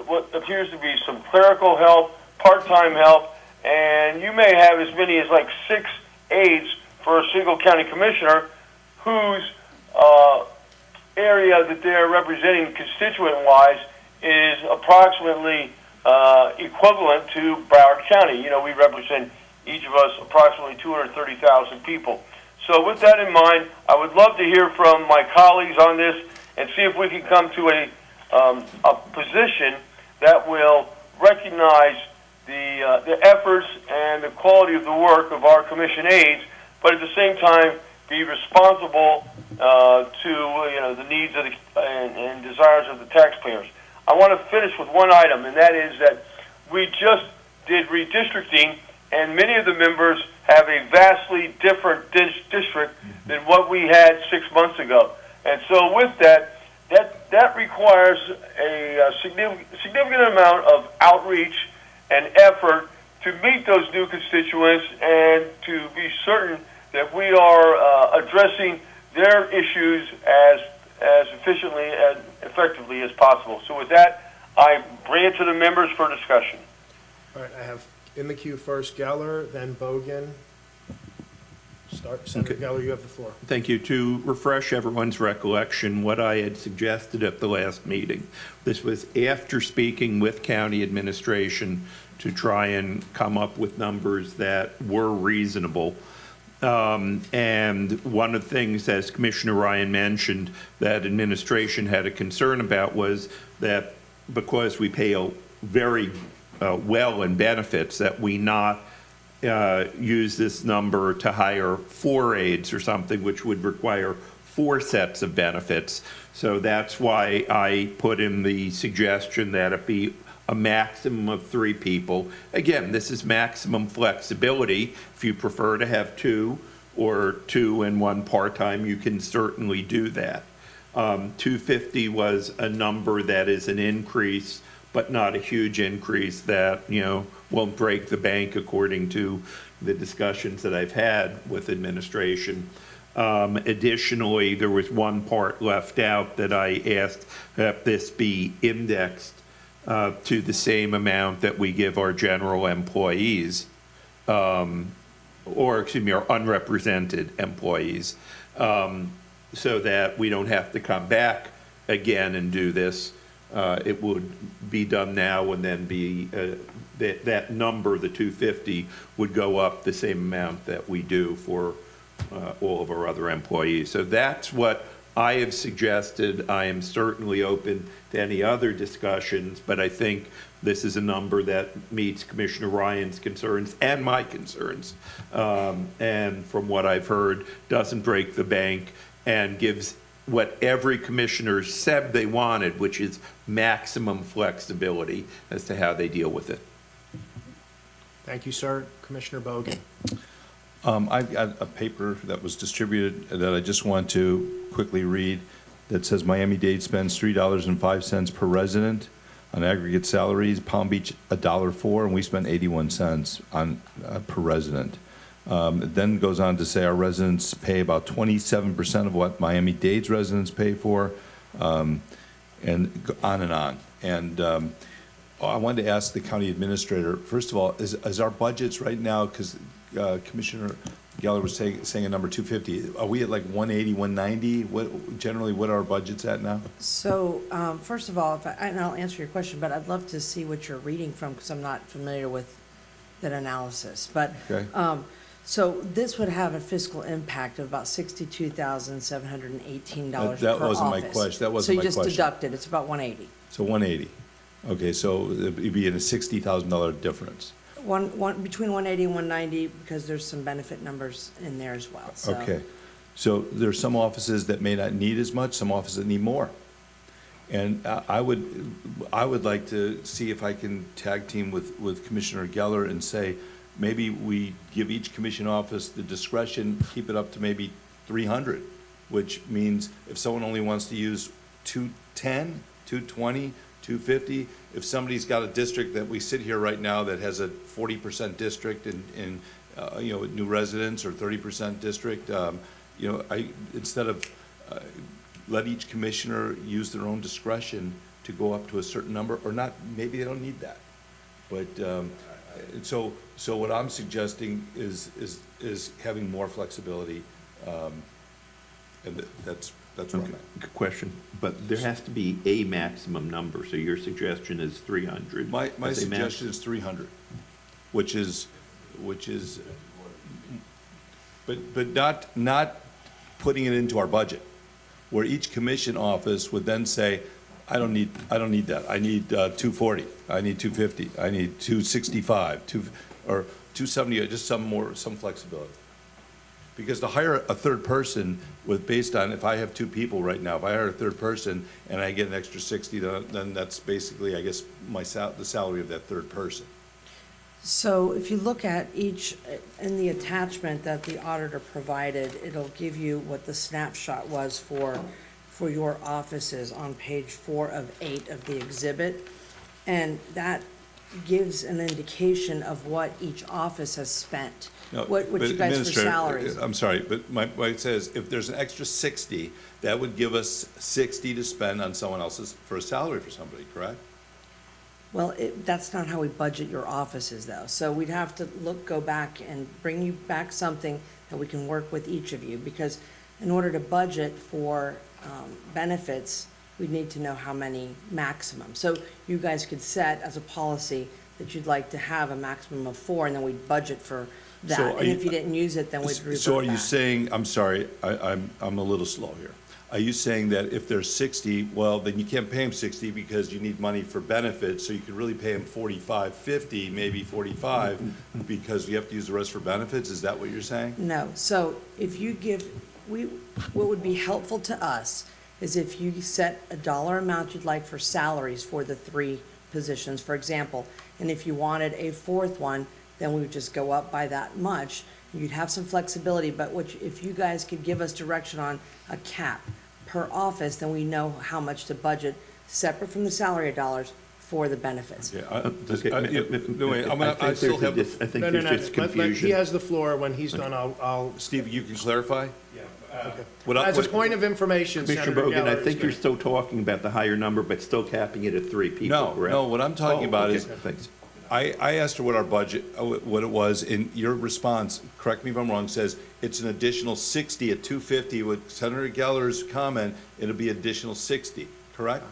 what appears to be some clerical help, part-time help, and you may have as many as like six aides for a single county commissioner whose uh, area that they're representing constituent-wise is approximately uh, equivalent to Broward County. You know, we represent each of us approximately 230,000 people. So with that in mind, I would love to hear from my colleagues on this and see if we can come to a, um, a position that will recognize the, uh, the efforts and the quality of the work of our commission aides, but at the same time be responsible uh, to you know the needs of the and, and desires of the taxpayers. I want to finish with one item, and that is that we just did redistricting, and many of the members have a vastly different dis- district than what we had six months ago. And so, with that, that that requires a, a significant significant amount of outreach and effort to meet those new constituents and to be certain that we are uh, addressing their issues as as efficiently and effectively as possible. So with that, I bring it to the members for discussion. All right, I have in the queue first Geller, then Bogen, start. Senator Okay. Geller, you have the floor. Thank you. To refresh everyone's recollection, what I had suggested at the last meeting, this was after speaking with county administration to try and come up with numbers that were reasonable. Um, And one of the things, as Commissioner Ryan mentioned, that administration had a concern about was that because we pay a very uh, well in benefits, that we not uh, use this number to hire four aides or something, which would require four sets of benefits. So that's why I put in the suggestion that it be a maximum of three people. Again, this is maximum flexibility. If you prefer to have two or two and one part-time, you can certainly do that. Um, 250 was a number that is an increase, but not a huge increase that, you know, won't break the bank according to the discussions that I've had with administration. Um, Additionally, there was one part left out that I asked that this be indexed uh, to the same amount that we give our general employees um, or, excuse me, our unrepresented employees, um, so that we don't have to come back again and do this. Uh, It would be done now and then be, uh, that, that number, the 250, would go up the same amount that we do for uh, all of our other employees. So that's what I have suggested. I am certainly open to any other discussions, but I think this is a number that meets Commissioner Ryan's concerns and my concerns. Um, And from what I've heard, doesn't break the bank and gives what every commissioner said they wanted, which is maximum flexibility as to how they deal with it. Thank you, sir. Commissioner Bogen. Um, I've got a paper that was distributed that I just want to quickly read that says Miami-Dade spends three dollars and five cents per resident on aggregate salaries, Palm Beach a dollar four, and we spend eighty-one cents on, uh, per resident. Um, it then goes on to say our residents pay about twenty-seven percent of what Miami-Dade's residents pay for, um, and on and on. And, um, I wanted to ask the county administrator, first of all, is, is our budgets right now, because Commissioner Geller was saying, saying a number 250, are we at like 180, 190? What, generally, what are our budgets at now? So, um, first of all, if I, and I'll answer your question, but I'd love to see what you're reading from, because I'm not familiar with that analysis. But, Okay. um, so this would have a fiscal impact of about sixty-two thousand, seven hundred and eighteen dollars That- office. that wasn't my question- that wasn't my question. So you just deducted, it's about one eighty. So 180. Okay, so it'd be in a $60,000 difference. One, one, between one eighty and one ninety, because there's some benefit numbers in there as well, so. Okay. So there's some offices that may not need as much, some offices that need more. And I would, I would like to see if I can tag team with, with Commissioner Geller and say, maybe we give each commission office the discretion, keep it up to maybe three hundred, which means if someone only wants to use two ten, two twenty, two fifty, if somebody's got a district that we sit here right now that has a forty percent district in, in, uh, you know, new residents or thirty percent district, um, you know, I, instead of, uh, let each commissioner use their own discretion to go up to a certain number, or not, maybe they don't need that. But, um, so, so what I'm suggesting is, is, is having more flexibility, um, and that's, that's where I'm Okay, at. good question, but there has to be a maximum number, so your suggestion is 300. My, my max- suggestion is three hundred, which is, which is, but, but not, not putting it into our budget, where each commission office would then say, I don't need, I don't need that, I need uh, two forty, I need two fifty, I need two sixty-five, two, or two seventy, just some more, some flexibility. Because to hire a third person with, based on, if I have two people right now, if I hire a third person and I get an extra sixty, then, that's basically, I guess, my sal, the salary of that third person. So if you look at each, uh, in the attachment that the auditor provided, it'll give you what the snapshot was for, for your offices on page four of eight of the exhibit. And that gives an indication of what each office has spent, No, what, what but you guys for Administrator, salaries. I'm sorry, but my, what it says, if there's an extra sixty, that would give us sixty to spend on someone else's, for a salary for somebody, correct? Well, it, that's not how we budget your offices, though. So we'd have to look, go back and bring you back something that we can work with each of you, because in order to budget for um, benefits, we'd need to know how many maximum. So you guys could set as a policy that you'd like to have a maximum of four, and then we'd budget for So that. are And you- if you didn't use it, then we'd revert So are you back. saying, I'm sorry, I, I'm, I'm a little slow here. Are you saying that if there's 60, well, then you can't pay them 60 because you need money for benefits, so you could really pay them 45, 50, maybe 45, because you have to use the rest for benefits? Is that what you're saying? No, so if you give, we, what would be helpful to us is if you set a dollar amount you'd like for salaries for the three positions, for example. And if you wanted a fourth one, then we would just go up by that much. You'd have some flexibility, but what, you- if you guys could give us direction on a cap per office, then we know how much to budget, separate from the salary dollars, for the benefits. Yeah, I- does- Okay, I- ma- yeah, ma- no, wait, I'm I gonna- think still there's a have, dis- I the- think No, no, there's no, just let- let- he confusion. has the floor, when he's done, I'll, I'll, Steve, you can clarify? Uh, okay. What I- As a what- point of information, Commissioner Senator Bogen, I Geller is think you're gonna- still talking about the higher number, but still capping it at three people, No, correct? no, what I'm talking Oh, about okay, is, Thanks. I, I asked her what our budget, uh, what it was, and your response, correct me if I'm wrong, says it's an additional 60 at 250. With Senator Geller's comment, it'll be additional 60, correct?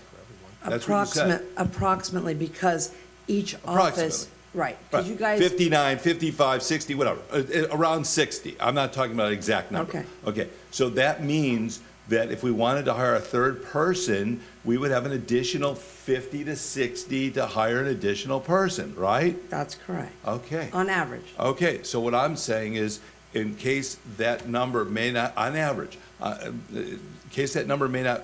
That's what you said. Approximate, approximately, because each office, right, because you guys. 59, 55, 60, whatever, uh, uh, around 60. I'm not talking about an exact number. Okay. Okay, so that means that if we wanted to hire a third person, we would have an additional 50 to 60 to hire an additional person, right? That's correct, Okay. on average. Okay, so what I'm saying is, in case that number may not, on average, uh, in case that number may not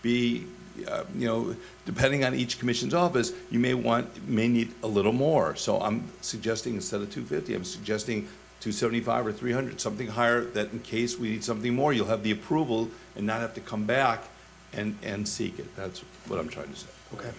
be, uh, you know, depending on each commission's office, you may want, may need a little more. So I'm suggesting instead of 250, I'm suggesting 275 or 300, something higher, that in case we need something more, you'll have the approval and not have to come back and, and seek it. That's what I'm trying to say. Okay.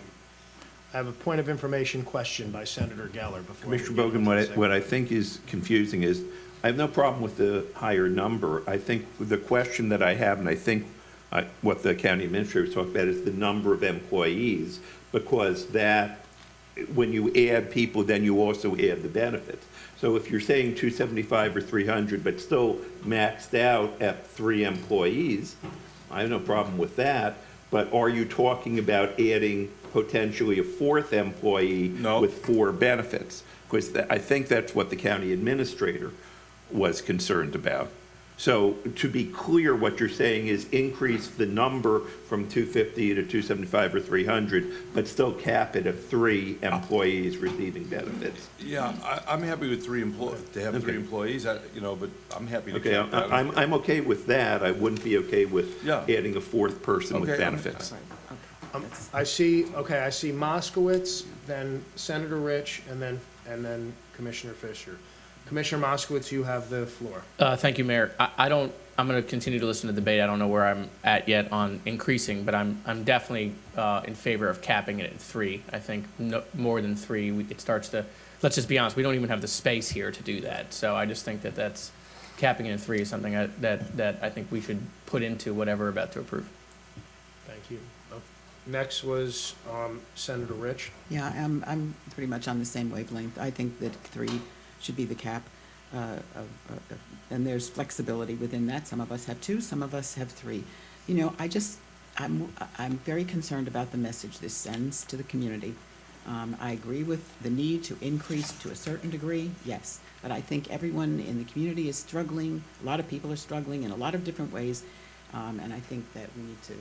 I have a point of information question by Senator Geller before. we Commissioner get Bogen, into what I, the what I think is confusing is, I have no problem with the higher number. I think the question that I have, and I think I- what the county administrator was talking about, is the number of employees, because that, when you add people, then you also add the benefits. So if you're saying 275 or 300, but still maxed out at three employees, I have no problem with that, but are you talking about adding potentially a fourth employee No. with four benefits? Because I think that's what the county administrator was concerned about. So to be clear, what you're saying is increase the number from 250 to 275 or 300, but still cap it at three employees receiving benefits. Yeah, I, I'm happy with three employees, to have three employees, I- you know, but I'm happy to Okay, cap that. I- I'm, I'm okay with that. I wouldn't be okay with Yeah. adding a fourth person with Okay, I'm- benefits. Um, I see, okay, I see Moskowitz, then Senator Rich, and then, and then Commissioner Fisher. Commissioner Moskowitz, you have the floor. Uh, thank you, Mayor. I, I don't, I'm going to continue to listen to the debate. I don't know where I'm at yet on increasing, but I'm, I'm definitely uh, in favor of capping it at three. I think no, more than three, we- it starts to, let's just be honest, we don't even have the space here to do that. So I just think that that's, capping it at three is something I- that, that I think we should put into whatever we're about to approve. Thank you. Uh, Next was um, Senator Rich. Yeah, I'm, I'm pretty much on the same wavelength. I think that three should be the cap. uh, of- And there's flexibility within that. Some of us have two, some of us have three. You know, I just, I'm, I'm very concerned about the message this sends to the community. Um, I agree with the need to increase to a certain degree, yes. But I think everyone in the community is struggling, a lot of people are struggling in a lot of different ways. Um, And I think that we need to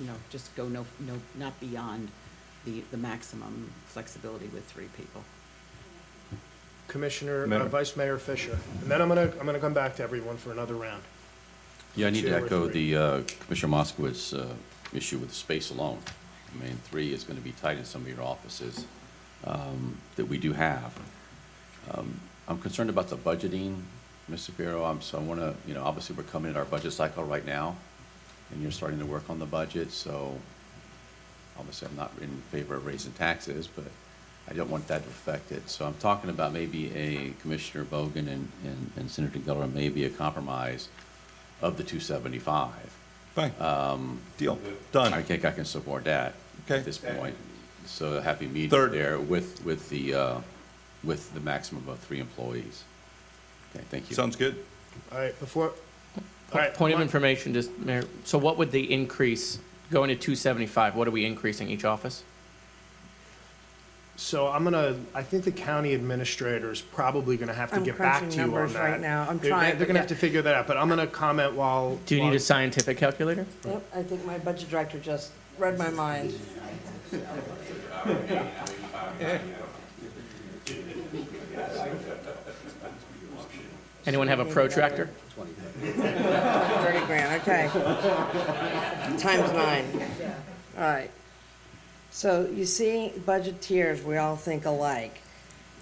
you know, just go no, no, not beyond the, the maximum flexibility with three people. Commissioner, uh, Vice Mayor Fisher. And then I'm gonna, I'm gonna come back to everyone for another round. Yeah, I need Two to or echo three. the uh, Commissioner Moskowitz uh, issue with the space alone. I mean, three is going to be tight in some of your offices um, that we do have. Um, I'm concerned about the budgeting, Mr. Bureau. I'm, so I want to, you know, obviously, we're coming in our budget cycle right now, and you're starting to work on the budget, so obviously, I'm not in favor of raising taxes, but I don't want that to affect it. So I'm talking about maybe a Commissioner Bogen and, and- and Senator Geller, maybe a compromise of the 275. Fine, Um, deal, Done. I think I can support that Okay. at this point. So a happy medium Third. there with, with the, uh, with the maximum of three employees. Okay, thank you. Sounds good. All right, before, all right. Point of my- information, just, Mayor, so what would the increase, going to 275, what are we increasing each office? So I'm gonna, I think the county administrator is probably gonna have to I'm get back crunching to you on numbers that. right now. I'm They're- trying, They're gonna have to figure that out, but I'm gonna comment while. Do you need while- a scientific calculator? Yep, I think my budget director just read my mind. Anyone have a protractor? Thirty grand, okay. Times nine. All right. So you see, budget tiers, we all think alike.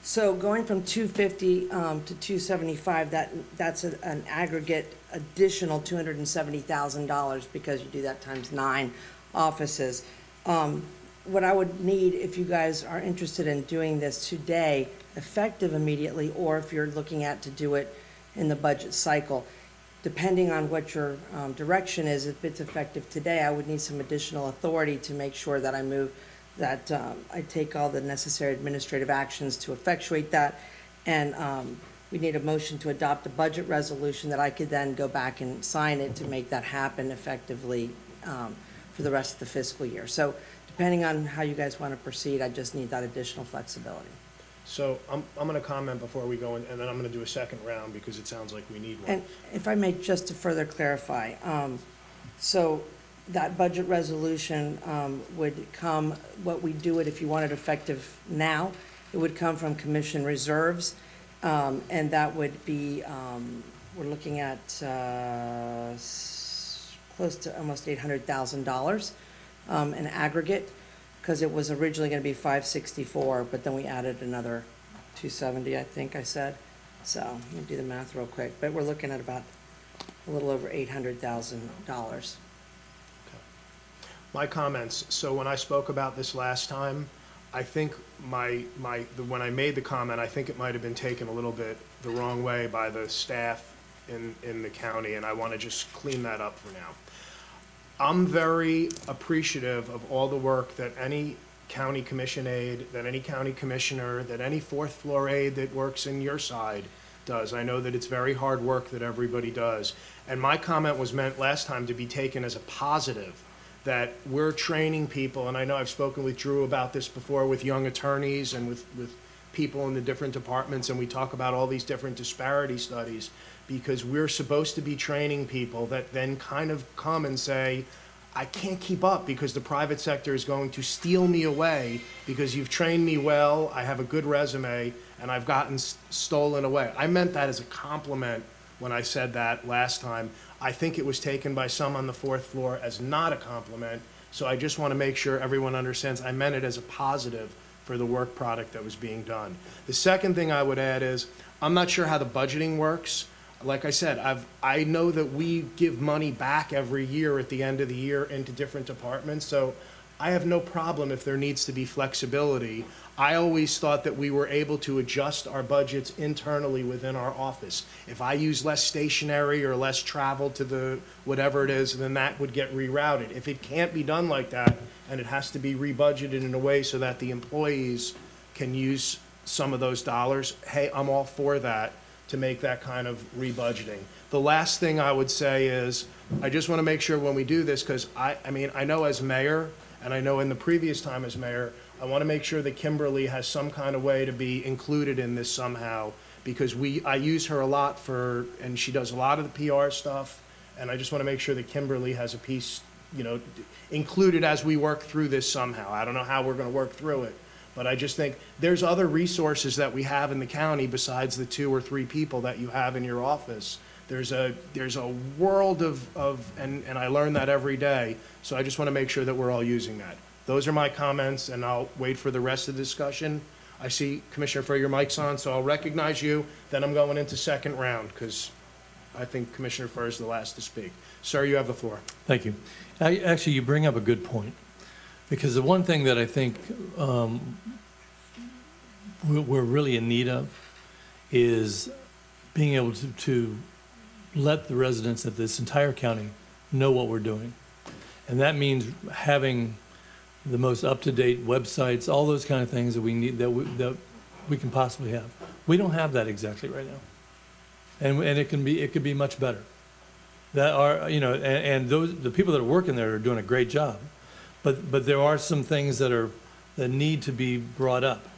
So going from two fifty, um, to two seventy-five, that, that's a- an aggregate additional two hundred and seventy thousand dollars because you do that times nine offices. Um, what I would need, if you guys are interested in doing this today, effective immediately, or if you're looking at to do it in the budget cycle, depending on what your um, direction is, if it's effective today, I would need some additional authority to make sure that I move, that um, I take all the necessary administrative actions to effectuate that. And um, we need a motion to adopt a budget resolution that I could then go back and sign it to make that happen effectively um, for the rest of the fiscal year. So depending on how you guys want to proceed, I just need that additional flexibility. So I'm, I'm gonna comment before we go in, and then I'm gonna do a second round because it sounds like we need one. And if I may, just to further clarify, um, so that budget resolution, um, would come, what we do it, if you want it effective now, it would come from commission reserves, um, and that would be, um, we're looking at, uh, s- close to almost eight hundred thousand dollars, um, in aggregate, because it was originally gonna be five sixty-four, but then we added another two seventy, I think I said. So, let me do the math real quick, but we're looking at about a little over eight hundred thousand dollars. My comments, so when I spoke about this last time, I think my, my, the- when I made the comment, I think it might have been taken a little bit the wrong way by the staff in, in the county, and I want to just clean that up for now. I'm very appreciative of all the work that any county commission aide, that any county commissioner, that any fourth floor aide that works in your side does. I know that it's very hard work that everybody does. And my comment was meant last time to be taken as a positive, that we're training people, and I know I've spoken with Drew about this before with young attorneys and with, with people in the different departments, and we talk about all these different disparity studies, because we're supposed to be training people that then kind of come and say, I can't keep up because the private sector is going to steal me away because you've trained me well, I have a good resume, and I've gotten s- stolen away. I meant that as a compliment when I said that last time. I think it was taken by some on the fourth floor as not a compliment, so I just want to make sure everyone understands I meant it as a positive for the work product that was being done. The second thing I would add is, I'm not sure how the budgeting works. Like I said, I've, I know that we give money back every year at the end of the year into different departments, so I have no problem if there needs to be flexibility. I always thought that we were able to adjust our budgets internally within our office. If I use less stationery or less travel to the, whatever it is, then that would get rerouted. If it can't be done like that, and it has to be rebudgeted in a way so that the employees can use some of those dollars, hey, I'm all for that, to make that kind of rebudgeting. The last thing I would say is, I just want to make sure when we do this, because I, I mean, I know as mayor, and I know in the previous time as mayor, I want to make sure that Kimberly has some kind of way to be included in this somehow, because we, I use her a lot for, and she does a lot of the PR stuff, and I just want to make sure that Kimberly has a piece, you know, included as we work through this somehow. I don't know how we're going to work through it, but I just think there's other resources that we have in the county besides the two or three people that you have in your office. There's a, there's a world of, of, and, and I learn that every day, so I just want to make sure that we're all using that. Those are my comments, and I'll wait Furr the rest of the discussion. I see Commissioner for your mic's on, so I'll recognize you, then I'm going into second round, because I think Commissioner Furr is the last to speak. Sir, you have the floor. Thank you. I- Actually, you bring up a good point, because the one thing that I think um, we're really in need of is being able to- to let the residents of this entire county know what we're doing. And that means having the most up-to-date websites, all those kind of things that we need, that we, that we can possibly have. We don't have that exactly right now. And, and it can be, it could be much better. That are, you know, and, and those, the people that are working there are doing a great job. But, but there are some things that are, that need to be brought up.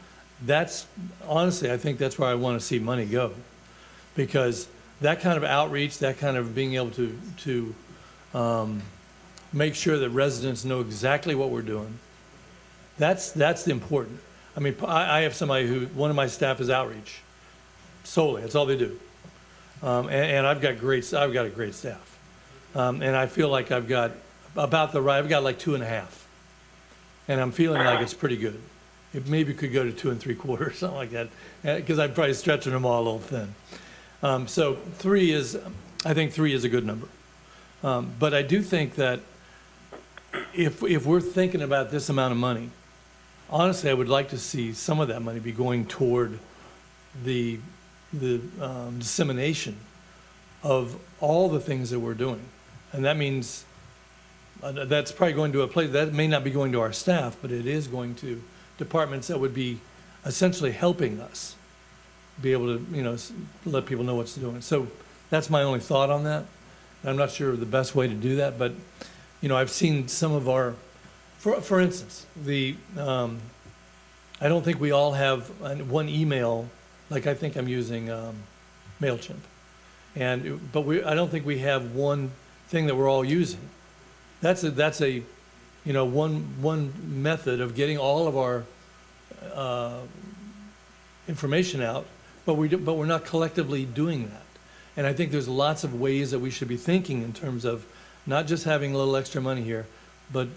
That's, honestly, I think that's where I want to see money go. Because that kind of outreach, that kind of being able to, to, um, make sure that residents know exactly what we're doing. That's, that's the important. I mean, I, I have somebody who, one of my staff is outreach solely, that's all they do. Um, and, and I've got great, I've got a great staff. Um, and I feel like I've got about the right, I've got like two and a half. And I'm feeling like it's pretty good. It maybe could go to two and three quarters, something like that, because I'm probably stretching them all a little thin. Um, so three is, I think three is a good number. Um, but I do think that if, if we're thinking about this amount of money, honestly, I would like to see some of that money be going toward the, the um, dissemination of all the things that we're doing. And that means, uh, that's probably going to a place, that may not be going to our staff, but it is going to departments that would be essentially helping us be able to, you know, let people know what's doing. So that's my only thought on that. I'm not sure of the best way to do that, but, you know, I've seen some of our, for, for instance, the, um, I don't think we all have an- one email, like I think I'm using, um, MailChimp. And, but we, I don't think we have one thing that we're all using. That's a, that's a, you know, one, one method of getting all of our, uh, information out, but we, do- but we're not collectively doing that. And I think there's lots of ways that we should be thinking in terms of not just having a little extra money here, but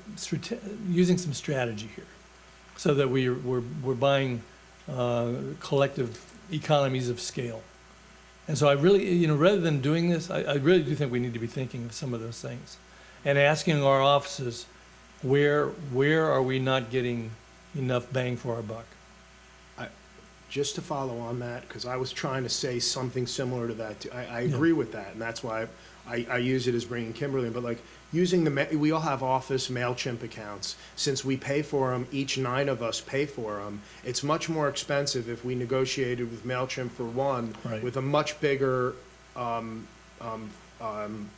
using some strategy here, so that we, we're, we're buying uh, collective economies of scale. And so I really, you know, rather than doing this, I, I really do think we need to be thinking of some of those things. And asking our offices, where, where are we not getting enough bang for our buck? just to follow on that, because I was trying to say something similar to that. too. I, I agree with that, and that's why I, I use it as bringing Kimberly in, but like, using the, ma- we all have office MailChimp accounts. Since we pay for them, each nine of us pay for them, it's much more expensive if we negotiated with MailChimp for one, Right. with a much bigger, um, um, um,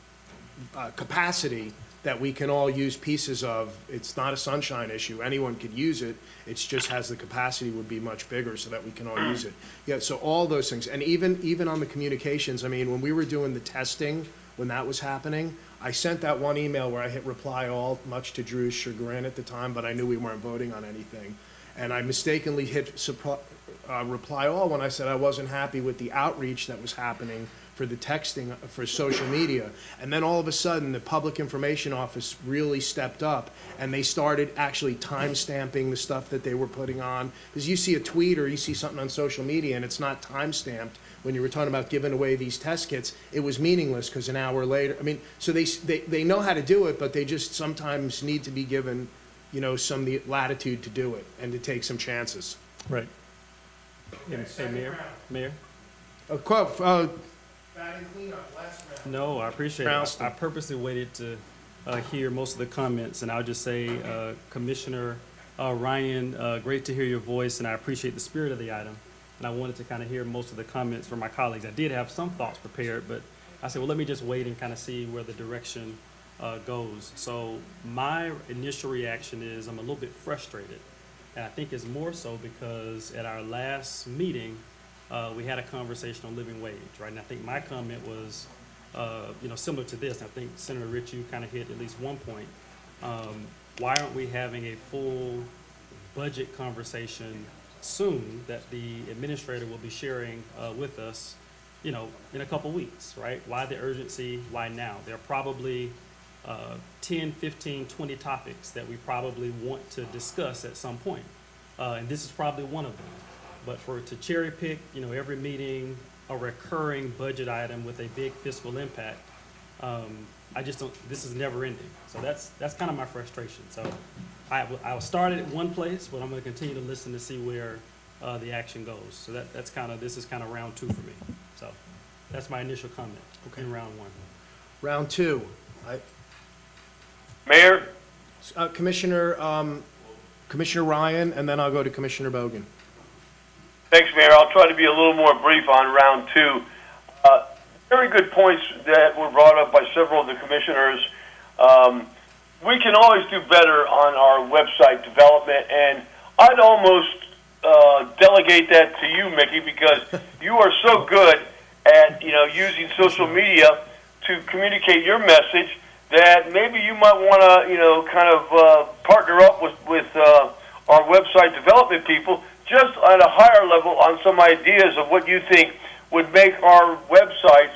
uh, capacity that we can all use pieces of. It's not a sunshine issue. Anyone could use it. It's just has the capacity would be much bigger so that we can all use it. Yeah, so all those things. And even, even on the communications, I mean, when we were doing the testing, when that was happening, I sent that one email where I hit reply all, much to Drew's chagrin at the time, but I knew we weren't voting on anything. And I mistakenly hit uh, reply all when I said I wasn't happy with the outreach that was happening for the texting, uh, for social media. And then all of a sudden, the Public Information Office really stepped up, and they started actually time-stamping the stuff that they were putting on. Because you see a tweet or you see something on social media, and it's not time-stamped, when you were talking about giving away these test kits, it was meaningless, because an hour later, I mean, so they, they, they know how to do it, but they just sometimes need to be given, you know, some latitude to do it, and to take some chances. Right. Hey, Mayor, Mayor? A quote uh, quote, No, I appreciate it. Brownston. I I purposely waited to uh, hear most of the comments, and I'll just say, uh, Commissioner uh, Ryan, uh, great to hear your voice, and I appreciate the spirit of the item. And I wanted to kind of hear most of the comments from my colleagues. I did have some thoughts prepared, but I said, well, let me just wait and kind of see where the direction uh, goes. So my initial reaction is I'm a little bit frustrated. And I think it's more so because at our last meeting, uh, we had a conversation on living wage, right? And I think my comment was, uh, you know, similar to this. I think Senator Rich, you kind of hit at least one point. Um, why aren't we having a full budget conversation soon that the administrator will be sharing uh, with us, you know, in a couple weeks, right? Why the urgency? Why now? There are probably uh, 10, 15, 20 topics that we probably want to discuss at some point. Uh, and this is probably one of them. But for to cherry pick, you know, every meeting, a recurring budget item with a big fiscal impact, um, I just don't, this is never ending. So that's, that's kind of my frustration. So I, w- I started at one place, but I'm gonna continue to listen to see where, uh, the action goes. So that, that's kind of, this is kind of round two for me. So that's my initial comment in round one. round two. I, Mayor, uh, Commissioner, um, Commissioner Ryan, and then I'll go to Commissioner Bogen. Thanks, Mayor. I'll try to be a little more brief on round two. Uh, very good points that were brought up by several of the commissioners. Um, we can always do better on our website development, and I'd almost uh, delegate that to you, Mickey, because you are so good at you know using social media to communicate your message that maybe you might want to you know kind of uh, partner up with with uh, our website development people just on a higher level on some ideas of what you think would make our websites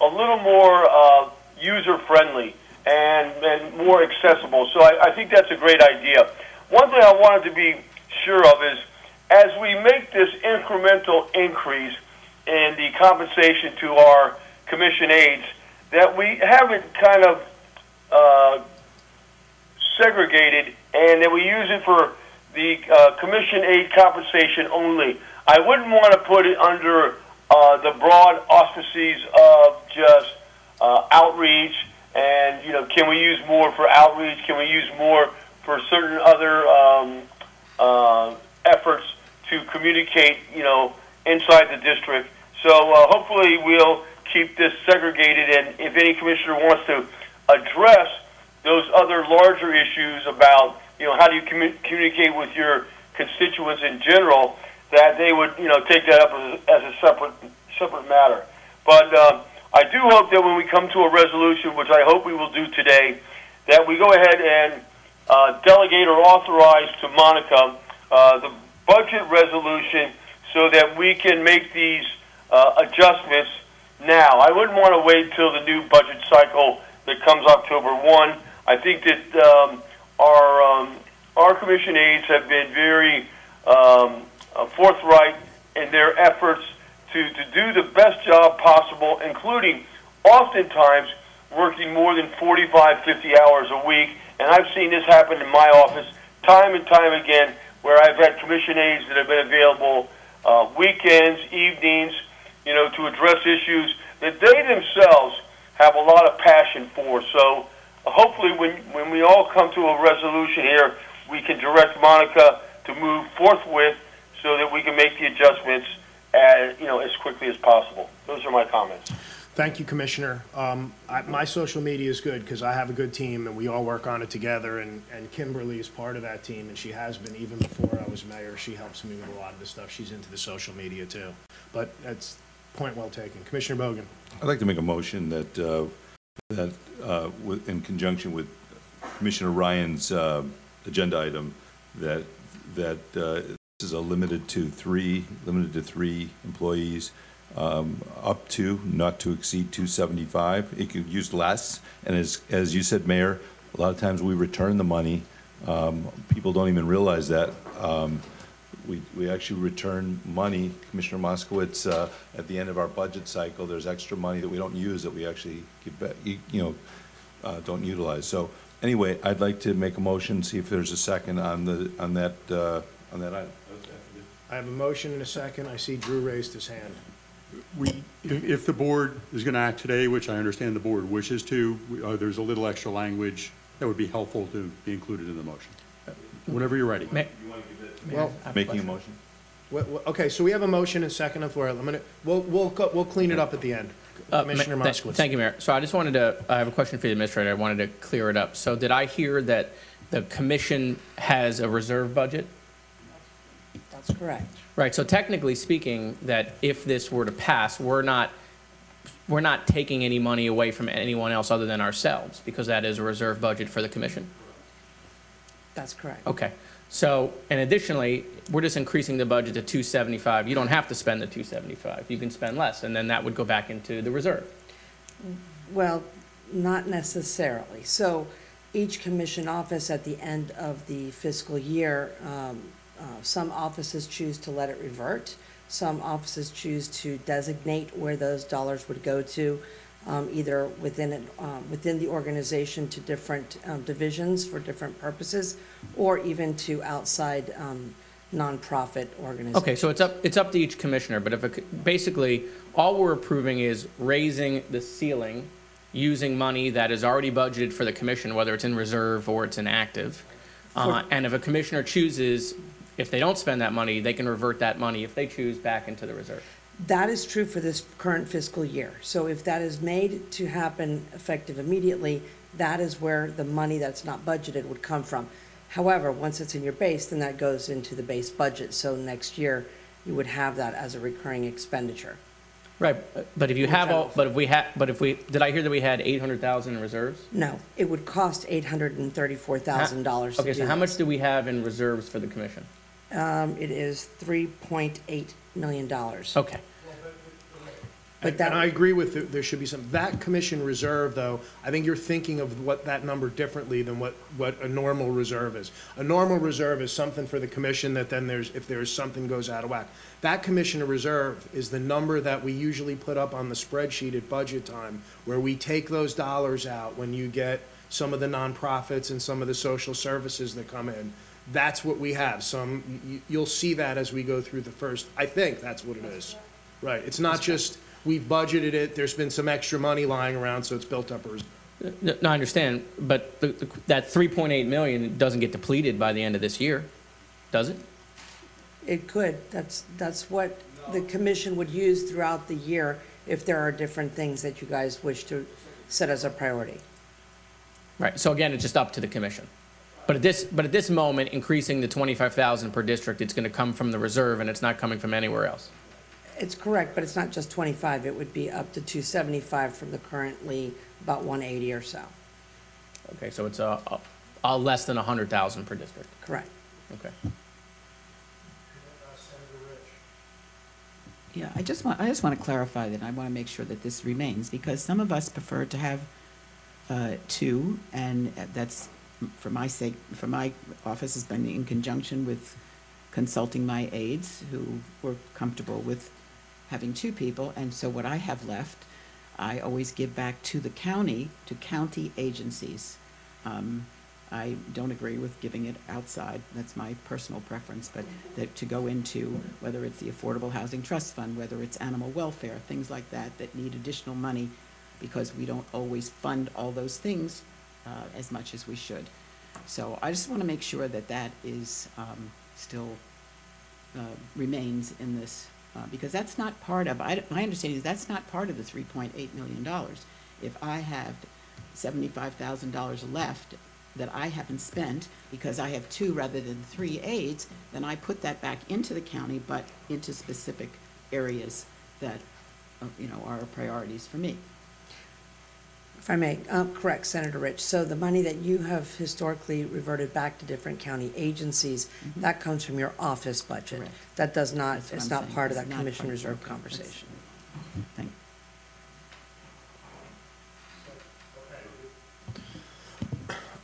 a little more uh, user friendly and, and more accessible. So I, I think that's a great idea. One thing I wanted to be sure of is as we make this incremental increase in the compensation to our commission aides, that we haven't kind of uh, segregated and that we use it for the uh, commission aid compensation only. I wouldn't want to put it under uh, the broad auspices of just uh, outreach and, you know, can we use more for outreach? Can we use more for certain other um, uh, efforts to communicate, you know, inside the district? So uh, hopefully we'll keep this segregated, and if any commissioner wants to address those other larger issues about, you know, how do you commu- communicate with your constituents in general, that they would, you know, take that up as, as a separate separate matter. But uh, I do hope that when we come to a resolution, which I hope we will do today, that we go ahead and uh, delegate or authorize to Monica uh, the budget resolution so that we can make these uh, adjustments now. I wouldn't want to wait till the new budget cycle that comes October 1. I think that um, our, um, our commission aides have been very um, uh, forthright in their efforts to, to do the best job possible, including oftentimes working more than 45, 50 hours a week. And I've seen this happen in my office time and time again where I've had commission aides that have been available uh, weekends, evenings, you know, to address issues that they themselves have a lot of passion for. So hopefully when, when we all come to a resolution here, we can direct Monica to move forthwith so that we can make the adjustments as, you know, as quickly as possible. Those are my comments. Thank you, Commissioner. Um, I, my social media is good because I have a good team and we all work on it together. And, and Kimberly is part of that team and she has been even before I was mayor. She helps me with a lot of the stuff. She's into the social media too. But that's point well taken. Commissioner Bogen. I'd like to make a motion that, uh, that, uh, in conjunction with Commissioner Ryan's uh, agenda item, that, that uh, this is a limited to three, limited to three employees, um, up to, not to exceed 275. It could use less, and as, as you said, Mayor, a lot of times we return the money. Um, People don't even realize that. Um, we, we actually return money, Commissioner Moskowitz, uh, at the end of our budget cycle, there's extra money that we don't use that we actually give back, you you know, uh, don't utilize. So anyway, I'd like to make a motion, see if there's a second on the, on that, uh, on that item. I have a motion and a second. I see Drew raised his hand. We, if, if the board is going to act today, which I understand the board wishes to, we- uh, there's a little extra language that would be helpful to be included in the motion. Whenever you're ready. May- Well, I have Making a question. motion? Wha- wha- Okay, so we have a motion and second on the floor. I'm gonna, we'll, we'll, co- we'll clean it up at the end. Uh, ma- Commissioner th- Moskowitz. Thank you, Mayor. So I just wanted to, I have a question for the administrator. I wanted to clear it up. So did I hear that the commission has a reserve budget? That's correct. Right, so technically speaking, that if this were to pass, we're not, we're not taking any money away from anyone else other than ourselves, because that is a reserve budget for the commission? That's correct. Okay, so, and additionally, we're just increasing the budget to two seventy-five. You don't have to spend the two seventy-five, you can spend less, and then that would go back into the reserve. Well, not necessarily. So each commission office at the end of the fiscal year, um, uh, some offices choose to let it revert. Some offices choose to designate where those dollars would go to, um, either within, it, um, within the organization to different um, divisions for different purposes, or even to outside um, nonprofit organizations. Okay, so it's up, it's up to each commissioner, but if, a c- basically, all we're approving is raising the ceiling using money that is already budgeted for the commission, whether it's in reserve or it's in active. Uh, and if a commissioner chooses, if they don't spend that money, they can revert that money, if they choose, back into the reserve. That is true for this current fiscal year. So if that is made to happen effective immediately, that is where the money that's not budgeted would come from. However, once it's in your base, then that goes into the base budget. So next year, you would have that as a recurring expenditure. Right, but if you have all, but if we had, but if we, did I hear that we had eight hundred thousand in reserves? No, it would cost eight hundred and thirty-four thousand dollars to do Okay, so how much do we have in reserves for the commission? Um, it is three point eight million dollars. Okay. But that- and I agree with, the- there should be some, that commission reserve, though, I think you're thinking of what that number differently than what, what a normal reserve is. A normal reserve is something for the commission that then there's, if there's something goes out of whack. That commission reserve is the number that we usually put up on the spreadsheet at budget time, where we take those dollars out when you get some of the nonprofits and some of the social services that come in. That's what we have, some, you, you'll see that as we go through the first, I think that's what it is. Right, it's not just, we've budgeted it, there's been some extra money lying around, so it's built up a. No, no, I understand, but the, the- that three point eight million doesn't get depleted by the end of this year, does it? It could, that's, that's what the commission would use throughout the year if there are different things that you guys wish to set as a priority. Right, so again, it's just up to the commission. But at this, but at this moment, increasing the twenty-five thousand per district, it's gonna come from the reserve and it's not coming from anywhere else. It's correct, but it's not just twenty-five, it would be up to two seventy-five from the currently about one eighty or so. Okay, so it's a, a, a less than hundred thousand per district, Correct. okay. Yeah, I just want, I just want to clarify that, I want to make sure that this remains, because some of us prefer to have uh, two, and that's, for my sake, for my office has been in conjunction with consulting my aides, who were comfortable with having two people, and so what I have left, I always give back to the county, to county agencies. Um, I don't agree with giving it outside, that's my personal preference, but that to go into, whether it's the Affordable Housing Trust Fund, whether it's animal welfare, things like that, that need additional money, because we don't always fund all those things uh, as much as we should. So I just want to make sure that that is um, still uh, remains in this, uh, because that's not part of, I, my understanding is that's not part of the three point eight million dollars. If I have seventy-five thousand dollars left that I haven't spent, because I have two rather than three aides, then I put that back into the county, but into specific areas that, uh, you know, are priorities for me. If I may, um, correct, Senator Rich, so the money that you have historically reverted back to different county agencies, that comes from your office budget. Correct. That does not, That's what it's I'm not saying. part of It's that not commission part of- reserve okay, that's- conversation. Thank,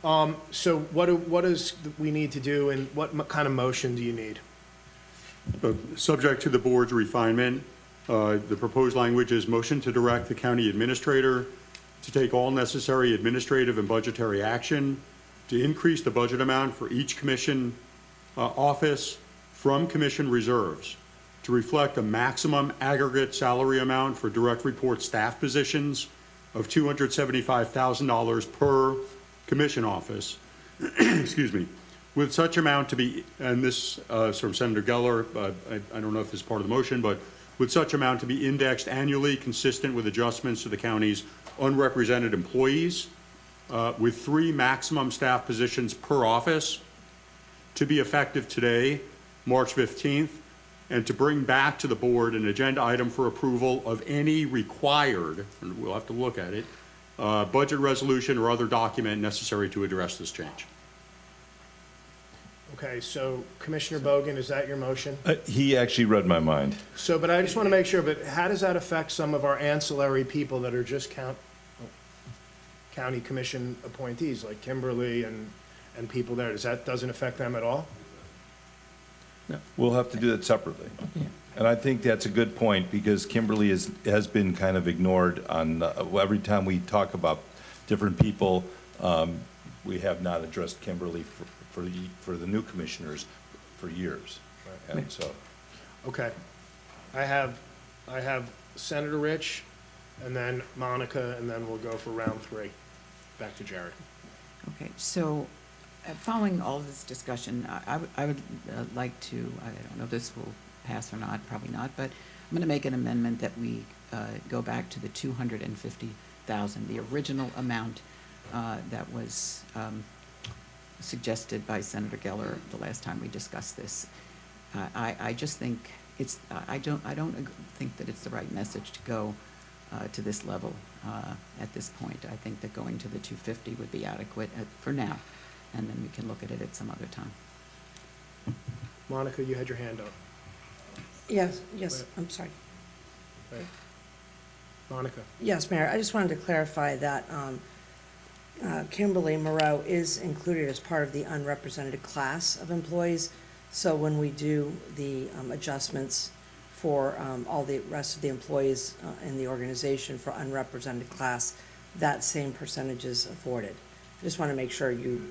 Um, so what do, what does we need to do and what mo- kind of motion do you need? Uh, Subject to the board's refinement, uh, the proposed language is motion to direct the county administrator to take all necessary administrative and budgetary action to increase the budget amount for each commission uh, office from commission reserves to reflect a maximum aggregate salary amount for direct report staff positions of $275,000 per commission office, excuse me, with such amount to be, and this, uh, from Senator Geller, uh, I, I don't know if this is part of the motion, but with such amount to be indexed annually consistent with adjustments to the county's unrepresented employees, uh, with three maximum staff positions per office, to be effective today, March 15th, and to bring back to the board an agenda item for approval of any required, and we'll have to look at it, uh, budget resolution or other document necessary to address this change. Okay, so Commissioner Bogen, is that your motion? Uh, He actually read my mind. So, but I just want to make sure, but how does that affect some of our ancillary people that are just count, county commission appointees, like Kimberly and, and people there? Does that, doesn't affect them at all? We'll have to do that separately. And I think that's a good point, because Kimberly is, has been kind of ignored on, uh, every time we talk about different people, um, we have not addressed Kimberly for, for the, for the new commissioners for years. And so, Okay. I have, I have Senator Rich, and then Monica, and then we'll go for round three. Back to Jared. okay, so, uh, following all this discussion, I, would- uh, like to, I don't know if this will pass or not, probably not, but I'm going to make an amendment that we uh, go back to the 250,000, the original amount uh, that was um, suggested by Senator Geller the last time we discussed this. I- I, I just think it's, I don't, I don't think that it's the right message to go uh, to this level uh, at this point. I think that going to the 250 would be adequate at- for now, and then we can look at it at some other time. Monica, you had your hand up. Yes, yes, I'm sorry. Right. Monica? Yes, Mayor, I just wanted to clarify that um, uh, Kimberly Moreau is included as part of the unrepresented class of employees. So when we do the um, adjustments for um, all the rest of the employees uh, in the organization for unrepresented class, that same percentage is afforded. I Just want to make sure you,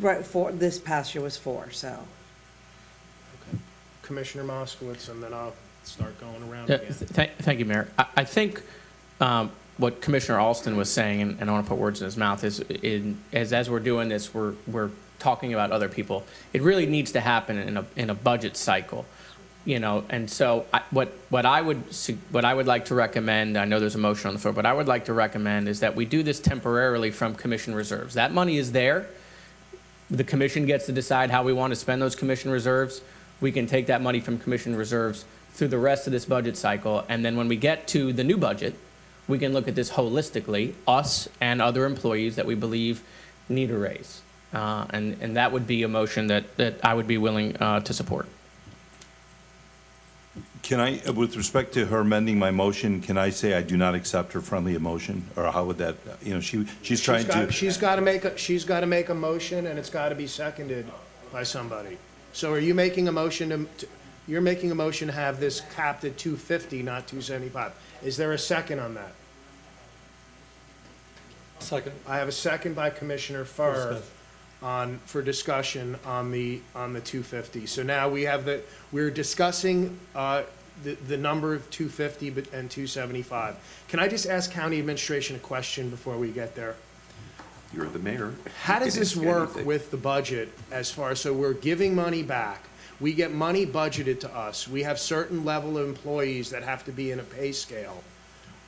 right, for, this past year was four, so. Okay. Commissioner Moskowitz, and then I'll start going around Yeah, again. th- Thank, thank you, Mayor. I, I think um, what Commissioner Alston was saying, and I don't want to put words in his mouth, is, in, as, as we're doing this, we're, we're talking about other people. It really needs to happen in a, in a budget cycle, you know, and so I, what, what I would, what I would like to recommend, I know there's a motion on the floor, but I would like to recommend is that we do this temporarily from commission reserves. That money is there. The commission gets to decide how we want to spend those commission reserves. We can take that money from commission reserves through the rest of this budget cycle, and then when we get to the new budget, we can look at this holistically, us and other employees that we believe need a raise. Uh, And, and that would be a motion that, that I would be willing uh, to support. Can I, uh, with respect to her amending my motion, can I say I do not accept her friendly emotion? Or how would that, you know, she, she's trying got- to. She's got to make, a she's got to make a motion, and it's got to be seconded by somebody. So are you making a motion to, to- you're making a motion to have this capped at 250, not 275? Is there a second on that? Second. I have a second by Commissioner Furr on, for discussion on the, on the 250. So now we have the, we're discussing uh, the, the number of 250 but- and 275. Can I just ask county administration a question before we get there? You're the mayor. How You does can this ask work anything. with the budget as far, so we're giving money back, we get money budgeted to us, we have certain level of employees that have to be in a pay scale.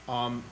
Um,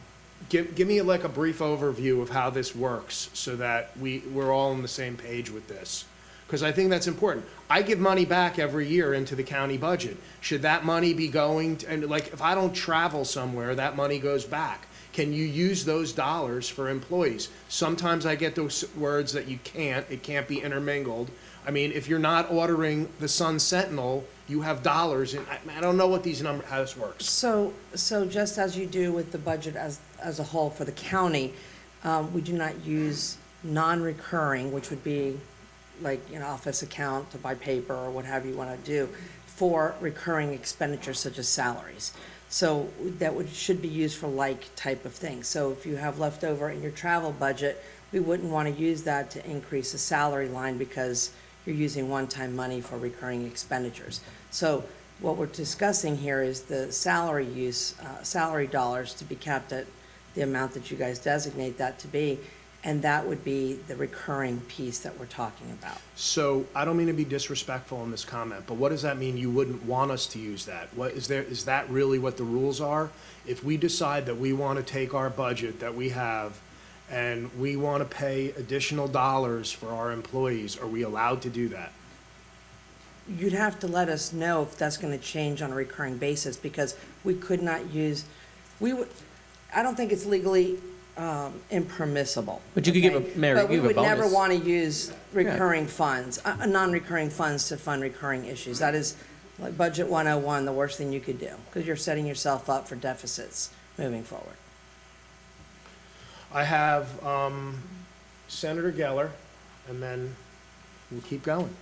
Give, give me like a brief overview of how this works, so that we, we're all on the same page with this. Because I think that's important. I give money back every year into the county budget. Should that money be going, to- and like, if I don't travel somewhere, that money goes back. Can you use those dollars for employees? Sometimes I get those words that you can't, it can't be intermingled. I mean, if you're not ordering the Sun Sentinel, you have dollars, and I, I don't know what these number, how this works. So, so just as you do with the budget as, as a whole for the county, um, we do not use non-recurring, which would be like an office account to buy paper or what have you want to do, for recurring expenditures such as salaries. So that would, should be used for like type of things. So if you have leftover in your travel budget, we wouldn't want to use that to increase the salary line because you're using one-time money for recurring expenditures. So what we're discussing here is the salary use, uh, salary dollars to be capped at the amount that you guys designate that to be, and that would be the recurring piece that we're talking about. So I don't mean to be disrespectful in this comment, but what does that mean you wouldn't want us to use that? What, is there, is that really what the rules are? If we decide that we want to take our budget that we have and we want to pay additional dollars for our employees, are we allowed to do that? You'd have to let us know if that's gonna change on a recurring basis, because we could not use, we would, I don't think it's legally, um, impermissible. But you could give a- okay? Mayor, you could give a But we would never bonus. wanna use recurring funds, uh, uh, non-recurring funds to fund recurring issues. That is, like, budget one oh one, the worst thing you could do, because you're setting yourself up for deficits moving forward. I have um, Senator Geller, and then we'll keep going.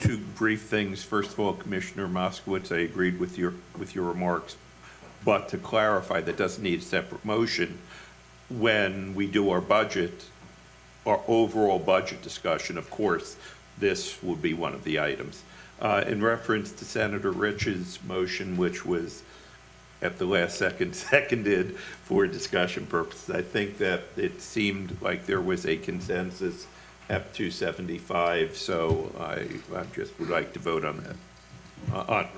Two brief things. First of all, Commissioner Moskowitz, I agreed with your, with your remarks. But to clarify, that doesn't need a separate motion. When we do our budget, our overall budget discussion, of course, this will be one of the items. Uh, In reference to Senator Rich's motion, which was at the last second seconded for discussion purposes, I think that it seemed like there was a consensus at 275, so I, I just would like to vote on that. uh, on.